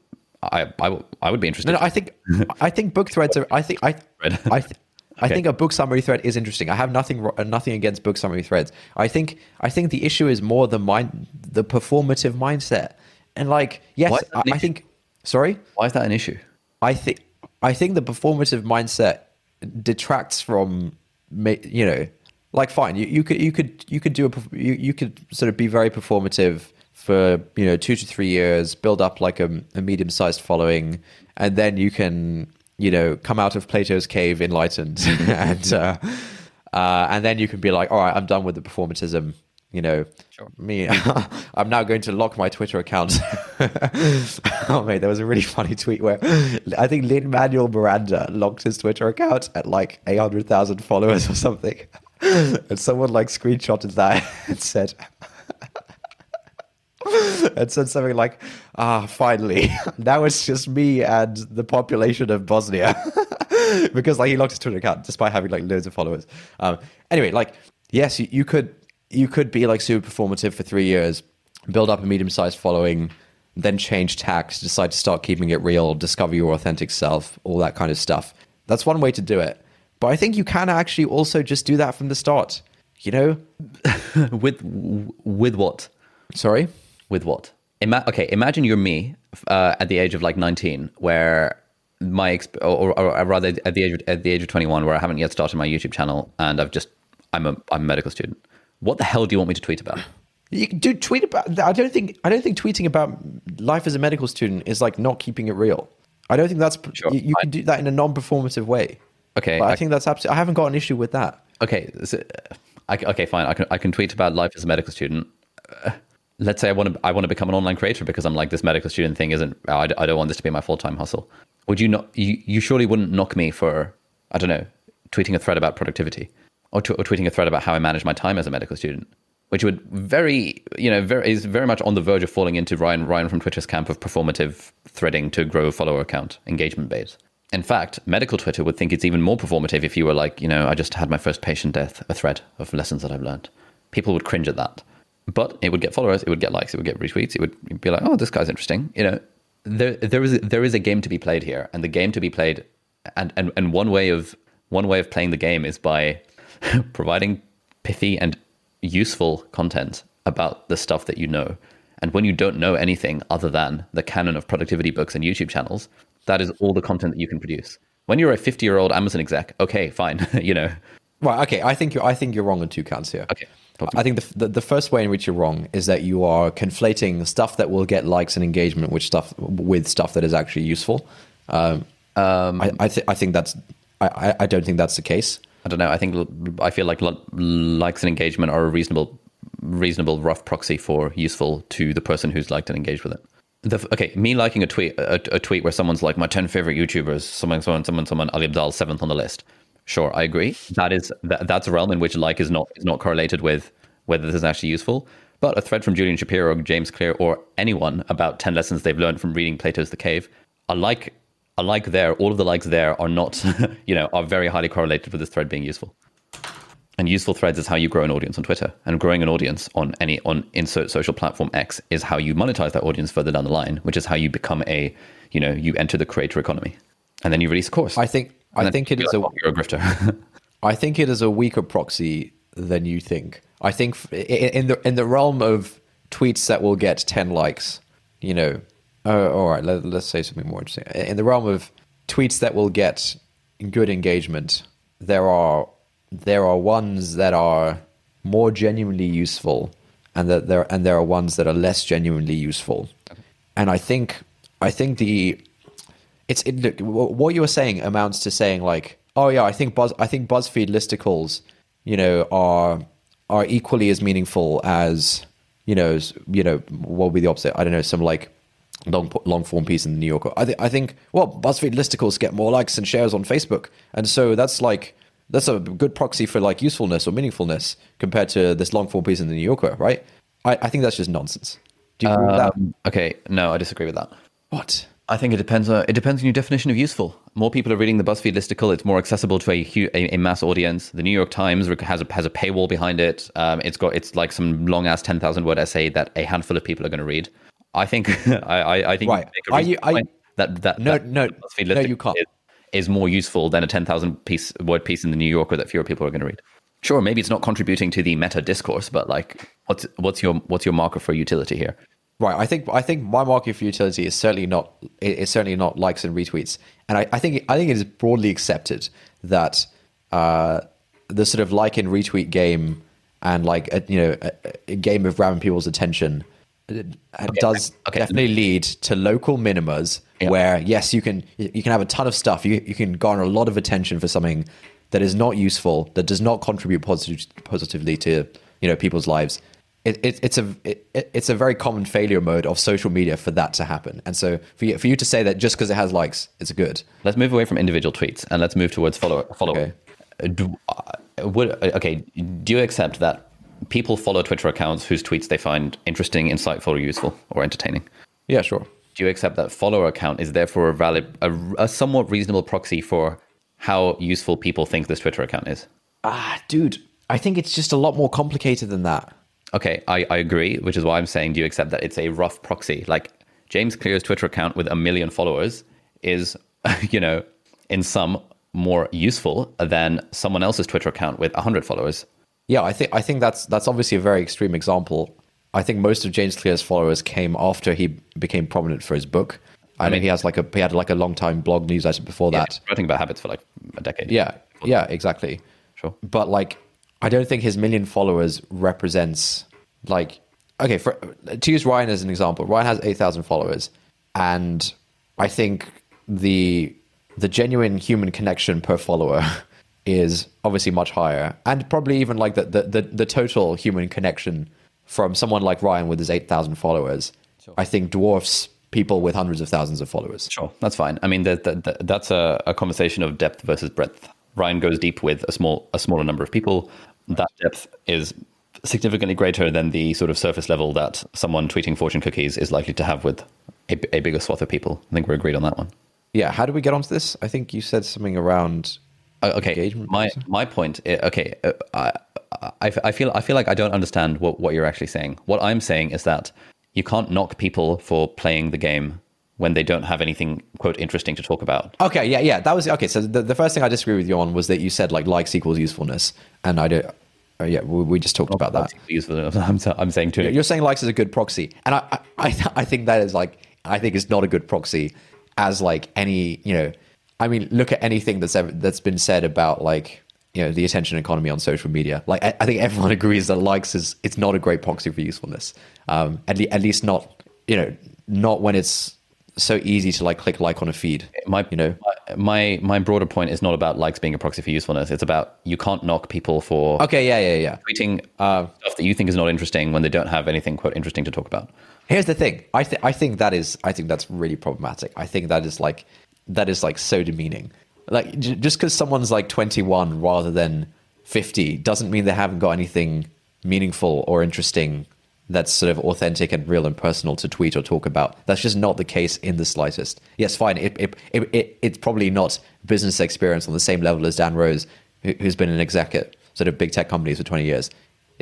I I, would be interested. No, no, I think I think book threads are. I think I I, th- I Okay. think a book summary thread is interesting. I have nothing nothing against book summary threads. I think I think the issue is more the mind the performative mindset and like yes, Why is that I, I think. Sorry, Why is that an issue? I think I think the performative mindset detracts from you know like fine you, you could you could you could do a you, you could sort of be very performative for you know two to three years build up like a, a medium sized following and then you can you know come out of Plato's cave enlightened. And uh, uh, and then you can be like all right I'm done with the performatism you know. Me i'm now going to lock my twitter account. Oh mate there was a really funny tweet where i think lin manuel miranda locked his twitter account at like 800000 followers or something. And someone like screenshotted that and said and said something like ah finally. Now it's just me and the population of bosnia. Because like he locked his twitter account despite having like loads of followers. Um anyway like yes you, you could you could be like super performative for three years build up a medium-sized following then change tax decide to start keeping it real discover your authentic self all that kind of stuff. That's one way to do it. But i think you can actually also just do that from the start. You know? With with what? sorry With what? Ima- okay, imagine you're me uh, at the age of like 19, where my exp- or, or, or rather at the age of, at the age of 21, where I haven't yet started my YouTube channel, and I've just I'm a I'm a medical student. What the hell do you want me to tweet about? You can do tweet about. I don't think. I don't think tweeting about life as a medical student is like not keeping it real. I don't think that's. Sure, you, you I- can do that in a non-performative way. Okay, But I, I- think that's absolutely. I haven't got an issue with that. Okay, so, I, okay, fine. I can I can tweet about life as a medical student. Let's say I want to I want to become an online creator because I'm like this medical student thing isn't. I, I don't want this to be my full time hustle. Would you not? You, you surely wouldn't knock me for I don't know tweeting a thread about productivity or, tw- or tweeting a thread about how I manage my time as a medical student, which would very you know very is very much on the verge of falling into Ryan Ryan from Twitter's camp of performative threading to grow a follower account engagement base. In fact, medical Twitter would think it's even more performative if you were like, you know, I just had my first patient death, a thread of lessons that I've learned. People would cringe at that. But it would get followers, it would get likes, it would get retweets, it would be like, oh, this guy's interesting. You know, there there is there is a game to be played here, and the game to be played, and and, and one way of one way of playing the game is by providing pithy and useful content about the stuff that you know. And when you don't know anything other than the canon of productivity books and YouTube channels, that is all the content that you can produce. When you're a 50 year old Amazon exec, okay, fine, you know, Right. Okay. I think you're. I think you're wrong on two counts here. Okay, I think the, the the first way in which you're wrong is that you are conflating stuff that will get likes and engagement with stuff with stuff that is actually useful. Um, I I, th- I think that's. I, I- I don't think that's the case. I don't know. I think I feel like likes and engagement are a reasonable, reasonable rough proxy for useful to the person who's liked and engaged with it. The, okay, me liking a tweet, a, a tweet where someone's like my ten favorite YouTubers, someone, someone, someone, someone, Ali Abdaal seventh on the list. Sure, I agree. That is that, that's a realm in which like is not is not correlated with whether this is actually useful. But a thread from Julian Shapiro, or James Clear, or anyone about ten lessons they've learned from reading Plato's The Cave, a like a like there, all of the likes there are not, you know, are very highly correlated with this thread being useful. And useful threads is how you grow an audience on Twitter. And growing an audience on any on insert social platform X is how you monetize that audience further down the line, which is how you become a, you know, you enter the creator economy. And then you release a course. I think. I think it like, a. "Oh, you're a grifter. I think it is a weaker proxy than you think. I think in the in the realm of tweets that will get ten likes, you know. Uh, all right, let, let's say something more interesting. In the realm of tweets that will get good engagement, there are there are ones that are more genuinely useful, and that there and there are ones that are less genuinely useful. And I think I think the it's it, look, what you were saying amounts to saying like, oh yeah, I think Buzz, I think BuzzFeed listicles, you know, are are equally as meaningful as you know, s- you know, what would be the opposite? I don't know, some like long long form piece in the New Yorker. I think I think well, BuzzFeed listicles get more likes and shares on Facebook, and so that's like that's a good proxy for like usefulness or meaningfulness compared to this long form piece in the New Yorker, right? I, I think that's just nonsense. Do you agree with that? Um, okay, no, I disagree with that. What? I think it depends. On, it depends on your definition of useful. More people are reading the BuzzFeed listicle. It's more accessible to a, a, a mass audience. The New York Times has a has a paywall behind it. Um, it's got it's like some long ass ten thousand word essay that a handful of people are going to read. I think I, I, think Right. make a Are you- are you- that that No, that no, BuzzFeed no, you can't. Is, is more useful than a ten thousand piece word piece in the New Yorker that fewer people are going to read. Sure, maybe it's not contributing to the meta discourse, but like, what's what's your what's your marker for utility here? Right. I think I think my market for utility is certainly not it's certainly not likes and retweets, and I, I think I think it is broadly accepted that uh, the sort of like and retweet game and like a, you know a, a game of grabbing people's attention uh, does okay. definitely lead to local minimas Yeah. where yes you can you can have a ton of stuff you you can garner a lot of attention for something that is not useful that does not contribute positive, positively to you know people's lives it, it, it's a it, it's a very common failure mode of social media for that to happen and so for you, for you to say that just because it has likes it's good Let's move away from individual tweets and let's move towards follow follow. Okay. Uh, Do, uh, would, uh, okay, do you accept that people follow Twitter accounts whose tweets they find interesting, insightful, or useful, or entertaining? yeah sure Do you accept that follower account is therefore a valid, a, a somewhat reasonable proxy for how useful people think this Twitter account is? ah dude i think it's just a lot more complicated than that Okay, I, I agree, which is why I'm saying, do you accept that it's a rough proxy? Like James Clear's Twitter account with a million followers is, you know, in some more useful than someone else's Twitter account with 100 followers. Yeah, I think I think that's that's obviously a very extreme example. I think most of James Clear's followers came after he became prominent for his book. I, mean, he has like a he had like a long time blog newsletter before that. Writing about habits for like a decade. Yeah, yeah, exactly. Sure. But like, I don't think his million followers represents like okay. For to use Ryan as an example, Ryan has eight thousand followers, and I think the the genuine human connection per follower is obviously much higher, and probably even like the the the, the total human connection from someone like Ryan with his eight thousand followers. I think dwarfs people with hundreds of thousands of followers. Sure, that's fine. I mean, that, that, that's a, a conversation of depth versus breadth. Ryan goes deep with a small a smaller number of people. That depth is significantly greater than the sort of surface level that someone tweeting fortune cookies is likely to have with a, a bigger swath of people. I think we're agreed on that one. Yeah. How do we get onto this? I think you said something around. Uh, okay, Engagement my my point. i- Okay, uh, I, I I feel I feel like I don't understand what what you're actually saying. What I'm saying is that you can't knock people for playing the game when they don't have anything quote interesting to talk about. Okay, yeah, yeah, that was okay. So the, the first thing I disagree with you on was that you said like likes equals usefulness, and I don't. Yeah, we, we just talked about that. I'm, I'm saying too. You're saying likes is a good proxy, and I, I, I, I think that is like I think it's not a good proxy as like any you know. I mean, look at anything that's ever that's been said about like you know the attention economy on social media. Like I, I think everyone agrees that likes is it's not a great proxy for usefulness. Um, at, le- at least not you know not when it's so easy to like click like on a feed. my you know my my broader point is not about likes being a proxy for usefulness. It's about you can't knock people for Okay, yeah, yeah, yeah. tweeting uh, stuff that you think is not interesting when they don't have anything quote interesting to talk about. Here's the thing. I think I think that is I think that's really problematic. I think that is like that is like so demeaning. Like j- just because someone's like 21 rather than 50 doesn't mean they haven't got anything meaningful or interesting that's sort of authentic and real and personal to tweet or talk about. That's just not the case in the slightest. Yes, fine. It, it, it, it, it's probably not business experience on the same level as Dan Rose, who, who's been an exec at sort of big tech companies for 20 years.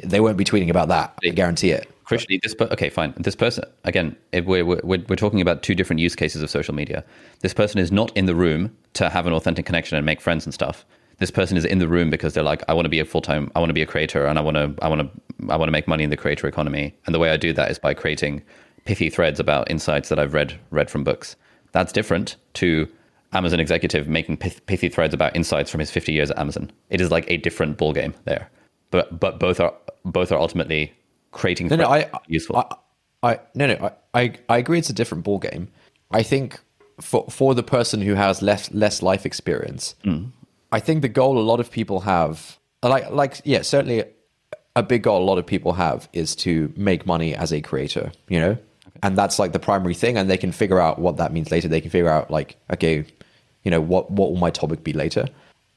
They won't be tweeting about that. I guarantee it. Crucially, this per- okay, fine. This person again, we're, we're we're talking about two different use cases of social media. This person is not in the room to have an authentic connection and make friends and stuff. This person is in the room because they're like, I want to be a full time, I want to be a creator, and I want to, I want to, I want to make money in the creator economy. And the way I do that is by creating pithy threads about insights that I've read read from books. That's different to Amazon executive making pith- pithy threads about insights from his 50 years at Amazon. It is like a different ballgame there. But but both are both are ultimately creating No, no, I, useful. I, I, no, no, I, I, I agree. It's a different ball game. I think for for the person who has less less life experience, mm. I think the goal a lot of people have, like like yeah, certainly a big goal a lot of people have is to make money as a creator. You know, and that's like the primary thing, and they can figure out what that means later. They can figure out like okay, you know, what what will my topic be later.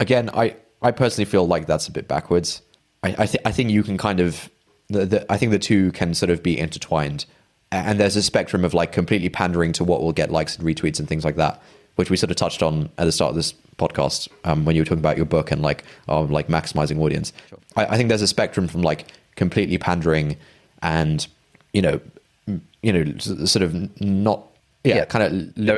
Again, I I personally feel like that's a bit backwards. I I, th- I think you can kind of the, the, I think the two can sort of be intertwined. And there's a spectrum of like completely pandering to what will get likes and retweets and things like that, which we sort of touched on at the start of this podcast um, when you were talking about your book and like um, like maximizing audience. I, I think there's a spectrum from like completely pandering and you know you know sort of not yeah, Yeah. kind of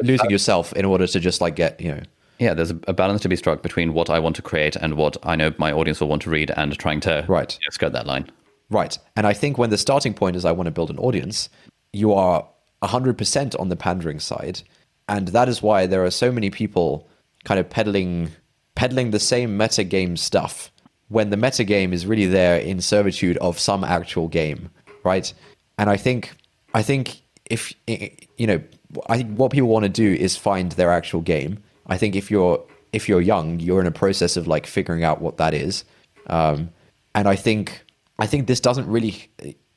losing yourself in order to just like get you know yeah, there's a, a balance to be struck between what I want to create and what I know my audience will want to read, and trying to Right. you know, skirt that line. Right. And I think when the starting point is I want to build an audience, you are 100% on the pandering side. And that is why there are so many people kind of peddling peddling the same metagame stuff when the metagame is really there in servitude of some actual game, right? And I think I think if you know, I think what people want to do is find their actual game. I think if you're if you're young, you're in a process of like figuring out what that is. Um, and I think I think this doesn't really,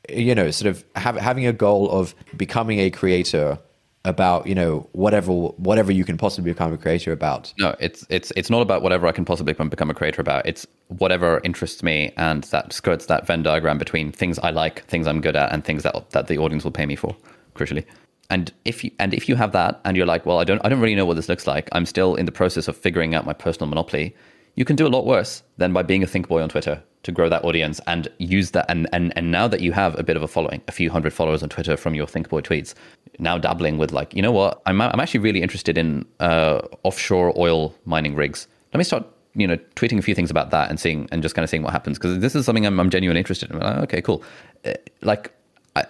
you know, sort of have, having a goal of becoming a creator about you know whatever whatever you can possibly become a creator about. No, it's it's it's not about whatever I can possibly become- a creator about. It's whatever interests me, and that skirts that Venn diagram between things I like, things I'm good at, and things that that the audience will pay me for. Crucially, and if you and if you have that, and you're like, well, I don't I don't really know what this looks like. I'm still in the process of figuring out my personal monopoly. You can do a lot worse than by being a think boy on Twitter to grow that audience and use that. And and and now that you have a bit of a following, a few hundred followers on Twitter from your think boy tweets, now dabbling with like, you know what, I'm I'm actually really interested in uh, offshore oil mining rigs. Let me start you know tweeting a few things about that and seeing and just kind of seeing what happens because this is something I'm, I'm genuinely interested in. Like, okay, cool. Uh, Like I,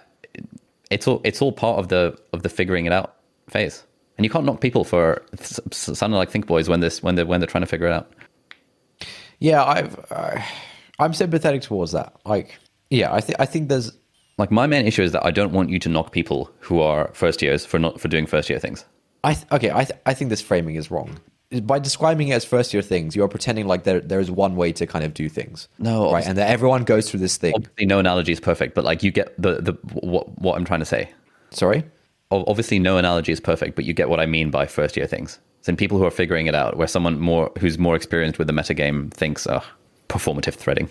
it's all it's all part of the of the figuring it out phase. And you can't knock people for sounding like think boys when this when they when they're trying to figure it out. Yeah, I've uh, I'm sympathetic towards that. Like, yeah, I think I think there's Like my main issue is that I don't want you to knock people who are first years for not for doing first year things. I th- okay. I th- I think this framing is wrong. By describing it as first year things, you are pretending like there there is one way to kind of do things. No, right, and that everyone goes through this thing. Obviously, no analogy is perfect, but like you get the the what what I'm trying to say. Sorry. Obviously, no analogy is perfect, but you get what I mean by first year things. In people who are figuring it out, where someone more who's more experienced with the metagame thinks, oh, performative threading,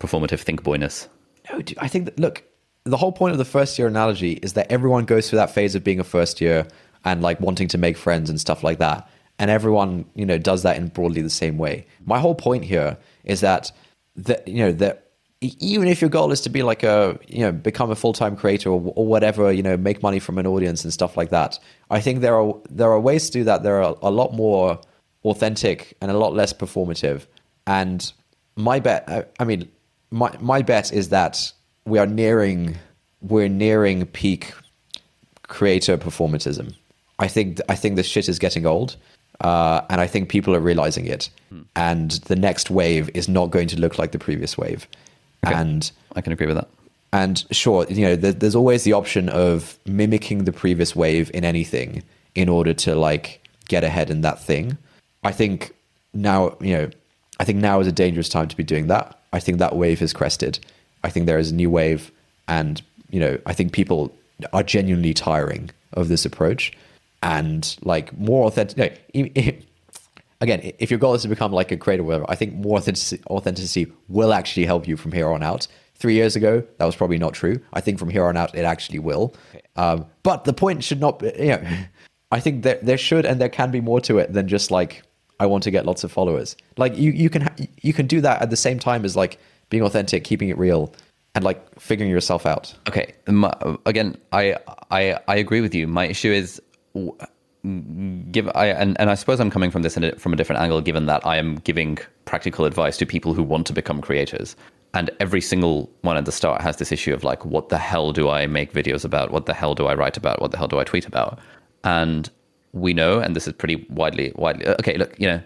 performative think boyness. No, dude, I think that, look, the whole point of the first year analogy is that everyone goes through that phase of being a first year and like wanting to make friends and stuff like that. And everyone, you know, does that in broadly the same way. My whole point here is that that you know that even if your goal is to be like a you know become a full time creator or, or whatever, you know, make money from an audience and stuff like that. I think there are there are ways to do that. There are a lot more authentic and a lot less performative. And my bet, I, I mean, my my bet is that we are nearing we're nearing peak creator performatism. I think I think this shit is getting old, uh, and I think people are realizing it. And the next wave is not going to look like the previous wave. Okay. And I can agree with that. and sure, you know, there, there's always the option of mimicking the previous wave in anything in order to like get ahead in that thing. I think now, you know, I think now is a dangerous time to be doing that. I think that wave has crested. I think there is a new wave, and you know, I think people are genuinely tiring of this approach, and like more authentic. E- e- again, if your goal is to become like a creator, whatever, I think more authenticity, authenticity will actually help you from here on out. Three years ago, that was probably not true. I think from here on out, it actually will. Um, but the point should not be, you know, I think there, there should and there can be more to it than just like, I want to get lots of followers. Like you, you can, ha- you can do that at the same time as like being authentic, keeping it real and like figuring yourself out. Okay. My, again, I, I I agree with you. My issue is give I and, and I suppose I'm coming from this a, from a different angle, given that I am giving practical advice to people who want to become creators. And every single one at the start has this issue of like, what the hell do I make videos about? What the hell do I write about? What the hell do I tweet about? And we know, and this is pretty widely widely uh, okay. Look, you know,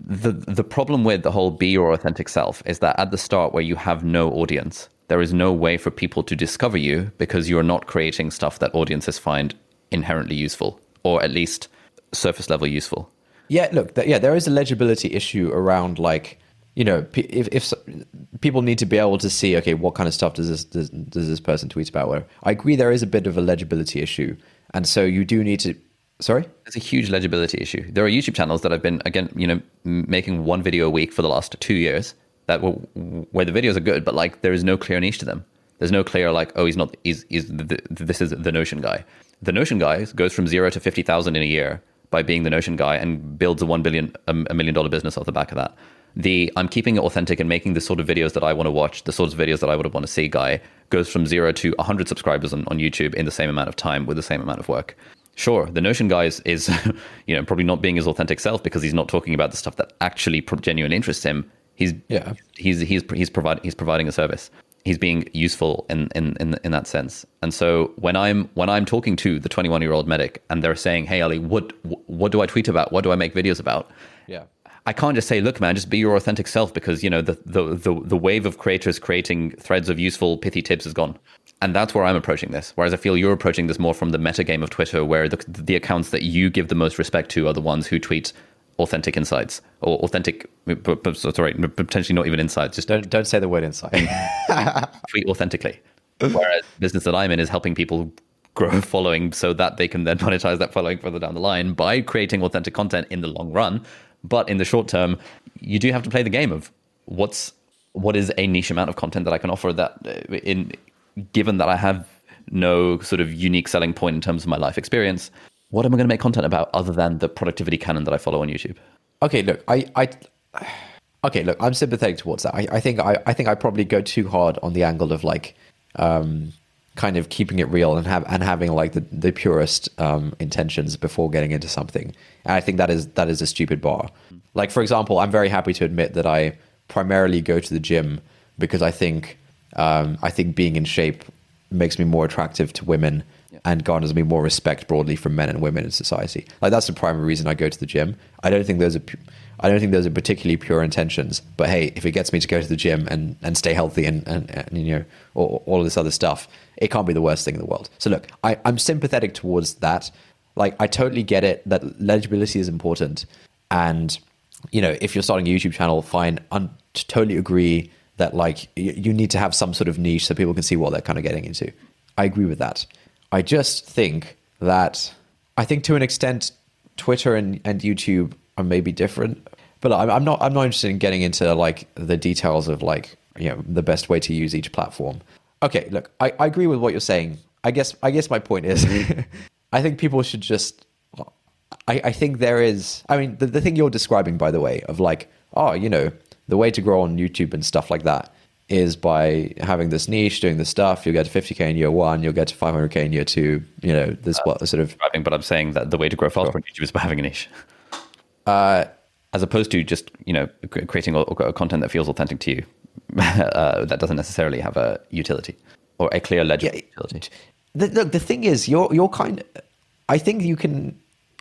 the the problem with the whole be your authentic self is that at the start where you have no audience there is no way for people to discover you because you're not creating stuff that audiences find inherently useful or at least surface level useful Yeah, look, th- yeah, there is a legibility issue around like you know p- if if people need to be able to see okay what kind of stuff does this does, does this person tweet about. Where I agree there is a bit of a legibility issue, and so you do need to. Sorry. there's a huge legibility issue there are youtube channels that have been again you know m- making one video a week for the last two years that will, where the videos are good but like there is no clear niche to them there's no clear like oh he's not he's, he's the, this is the notion guy the notion guy goes from zero to 50000 in a year by being the notion guy and builds a 1 billion a million dollar business off the back of that the i'm keeping it authentic and making the sort of videos that i want to watch the sorts of videos that i would want to see guy goes from zero to 100 subscribers on, on youtube in the same amount of time with the same amount of work Sure, the Notion guy is, is, you know, probably not being his authentic self because he's not talking about the stuff that actually genuinely interests him. He's Yeah. he's he's he's providing he's providing a service. He's being useful in in in in that sense. And so when I'm when I'm talking to the 21 year old medic and they're saying, "Hey Ali, what what do I tweet about? What do I make videos about?" Yeah. I can't just say, "Look, man, just be your authentic self," because you know the the the, the wave of creators creating threads of useful pithy tips is gone. And that's where I'm approaching this. Whereas I feel you're approaching this more from the metagame of Twitter, where the, the accounts that you give the most respect to are the ones who tweet authentic insights or authentic, sorry, potentially not even insights, just Don't don't say the word insight tweet authentically. Whereas the business that I'm in is helping people grow a following so that they can then monetize that following further down the line by creating authentic content in the long run. But in the short term, you do have to play the game of what's what is a niche amount of content that I can offer that uh, in given that I have no sort of unique selling point in terms of my life experience, what am I going to make content about other than the productivity canon that I follow on YouTube? okay, look, I I okay, look, I'm sympathetic towards that. I, I think I, I think I probably go too hard on the angle of like um kind of keeping it real and have and having like the, the purest um intentions before getting into something. And I think that is that is a stupid bar. Like for example, I'm very happy to admit that I primarily go to the gym because I think um I think being in shape makes me more attractive to women and garners me more respect broadly from men and women in society. Like that's the primary reason I go to the gym. I don't think those are I don't think those are particularly pure intentions. But hey, if it gets me to go to the gym and, and stay healthy and, and, and you know all, all of this other stuff, it can't be the worst thing in the world. So look, I, I'm sympathetic towards that. Like I totally get it that legibility is important, and you know if you're starting a YouTube channel, fine. I totally agree that like you need to have some sort of niche so people can see what they're kind of getting into. I agree with that. I just think that I think to an extent, Twitter and, and YouTube are maybe different. But I'm, I'm not I'm not interested in getting into like the details of like you know the best way to use each platform. Okay, look, I, I agree with what you're saying. I guess I guess my point is mm-hmm. I think people should just I, I think there is I mean the, the thing you're describing by the way of like, oh, you know, the way to grow on YouTube and stuff like that is by having this niche, doing this stuff. You'll get to 50k in year one, you'll get to 500k in year two. You know, this what sort of. But I'm saying that the way to grow fast on YouTube is by having a niche, uh, as opposed to just you know creating a, content that feels authentic to you. uh, that doesn't necessarily have a utility or a clear legible Yeah, utility. The, look, the thing is, you're you're kind. I think you can.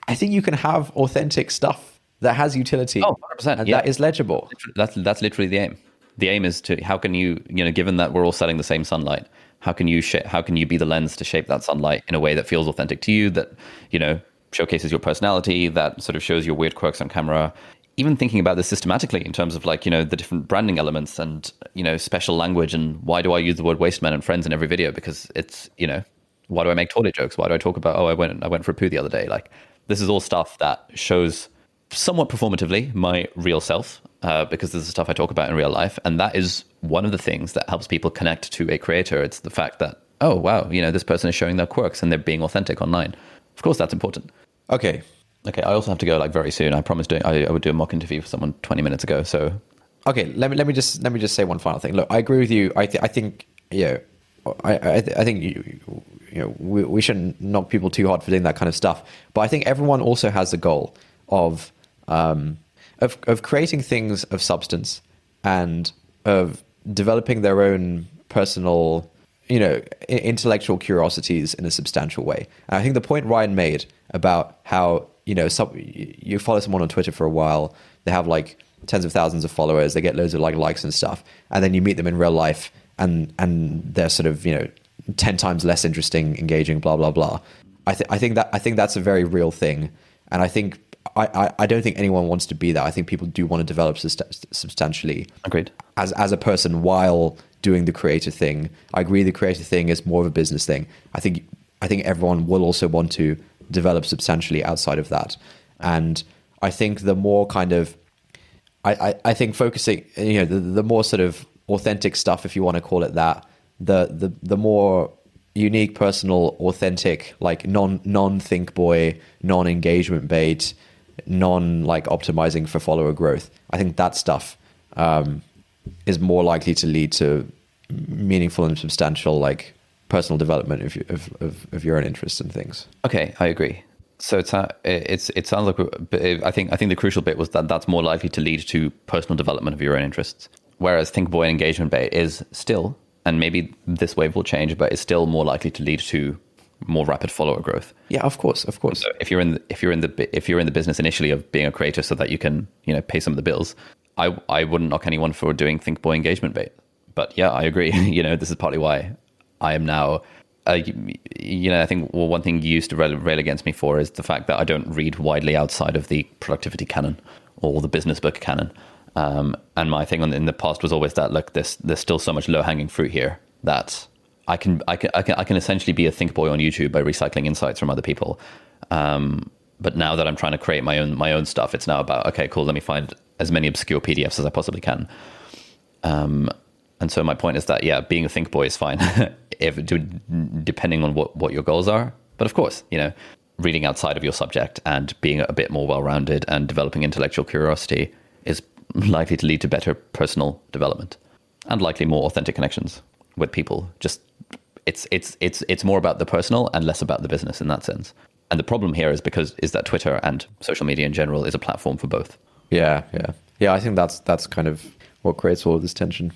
I think you can have authentic stuff that has utility. Oh, 100%, and yeah. that is legible. That's that's literally the aim. The aim is to how can you you know given that we're all setting the same sunlight, how can you sh- how can you be the lens to shape that sunlight in a way that feels authentic to you that you know showcases your personality that sort of shows your weird quirks on camera. Even thinking about this systematically in terms of like you know the different branding elements and you know special language and why do I use the word waste man and friends in every video because it's you know why do I make toilet jokes? Why do I talk about oh I went I went for a poo the other day? Like this is all stuff that shows somewhat performatively my real self uh, because this is stuff I talk about in real life, and that is one of the things that helps people connect to a creator. It's the fact that oh wow, you know this person is showing their quirks and they're being authentic online. Of course, that's important. Okay. Okay, I also have to go like very soon. I promised doing I, I would do a mock interview for someone 20 minutes ago. So Okay. Let me let me just let me just say one final thing. Look, I agree with you. I th- I think yeah. I I, th- I think you, you know we, we shouldn't knock people too hard for doing that kind of stuff. But I think everyone also has the goal of um, of of creating things of substance and of developing their own personal you know intellectual curiosities in a substantial way. And I think the point Ryan made about how you know some, you follow someone on Twitter for a while, they have like tens of thousands of followers, they get loads of like likes and stuff, and then you meet them in real life and and they're sort of you know ten times less interesting, engaging, blah blah blah. I think I think that I think that's a very real thing, and I think I, I, don't think anyone wants to be that. I think people do want to develop subst- substantially agreed. as as a person while doing the creative thing. I agree the creative thing is more of a business thing. I think I think everyone will also want to develop substantially outside of that. And I think the more kind of I, I, I think focusing you know the, the more sort of authentic stuff if you want to call it that the the the more unique personal authentic like non non think boy non engagement bait non like optimizing for follower growth. I think that stuff um, is more likely to lead to meaningful and substantial like personal development of, of, of, of your own interests and things. Okay, I agree. So it's uh, it's it sounds like I think I think the crucial bit was that that's more likely to lead to personal development of your own interests, whereas Think Boy and Engagement Bait is still, and maybe this wave will change, but it's still more likely to lead to more rapid follower growth. yeah of course of course So if you're in the, if you're in the if you're in the business initially of being a creator so that you can you know pay some of the bills, I I wouldn't knock anyone for doing Think Boy Engagement Bait. But yeah, I agree. you know, this is partly why I am now. Uh, you know, I think well, one thing you used to rail, rail against me for is the fact that I don't read widely outside of the productivity canon or the business book canon. Um, and my thing on, in the past was always that look, there's there's still so much low hanging fruit here that I can I can I can I can essentially be a think boy on YouTube by recycling insights from other people. Um, but now that I'm trying to create my own my own stuff, it's now about okay, cool. Let me find as many obscure PDFs as I possibly can. Um, and so my point is that yeah, being a think boy is fine if depending on what what your goals are. But of course, you know, reading outside of your subject and being a bit more well rounded and developing intellectual curiosity is likely to lead to better personal development and likely more authentic connections with people. Just it's it's it's it's more about the personal and less about the business in that sense. And the problem here is because is that Twitter and social media in general is a platform for both. Yeah, yeah, yeah. I think that's that's kind of what creates all of this tension.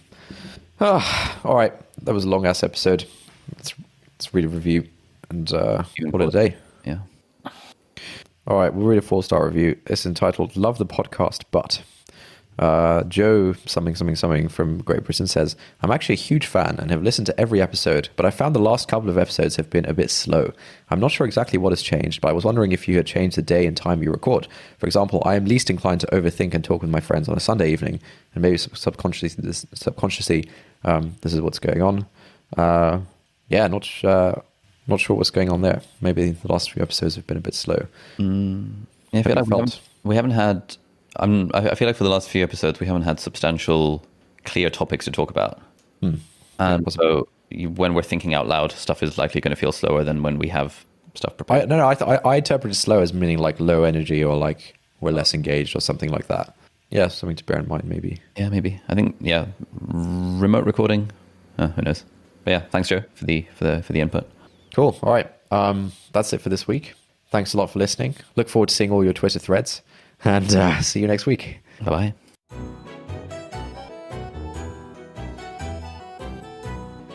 Ah, all right, that was a long ass episode. let's let's read a review and uh, what a day. Yeah. All right, we'll read a four star review. It's entitled "Love the podcast," but uh, Joe something something something from Great Britain says, "I'm actually a huge fan and have listened to every episode, but I found the last couple of episodes have been a bit slow. I'm not sure exactly what has changed, but I was wondering if you had changed the day and time you record. For example, I am least inclined to overthink and talk with my friends on a Sunday evening, and maybe subconsciously, this, subconsciously, um, this is what's going on. Uh, yeah, not uh, not sure what's going on there. Maybe the last few episodes have been a bit slow." Yeah, I feel like we haven't, we haven't had. Um, I I feel like for the last few episodes we haven't had substantial, clear topics to talk about, and possibly. so you, when we're thinking out loud, stuff is likely going to feel slower than when we have stuff I, prepared. no, no, I, th- I, I interpret slow as meaning like low energy or like we're less engaged or something like that. Yeah, something to bear in mind, maybe. yeah, maybe. I think yeah, remote recording. Uh, who knows? But yeah, thanks Joe for the for the for the input. Cool. All right. Um, that's it for this week. Thanks a lot for listening. Look forward to seeing all your Twitter threads and uh, see you next week. Bye bye.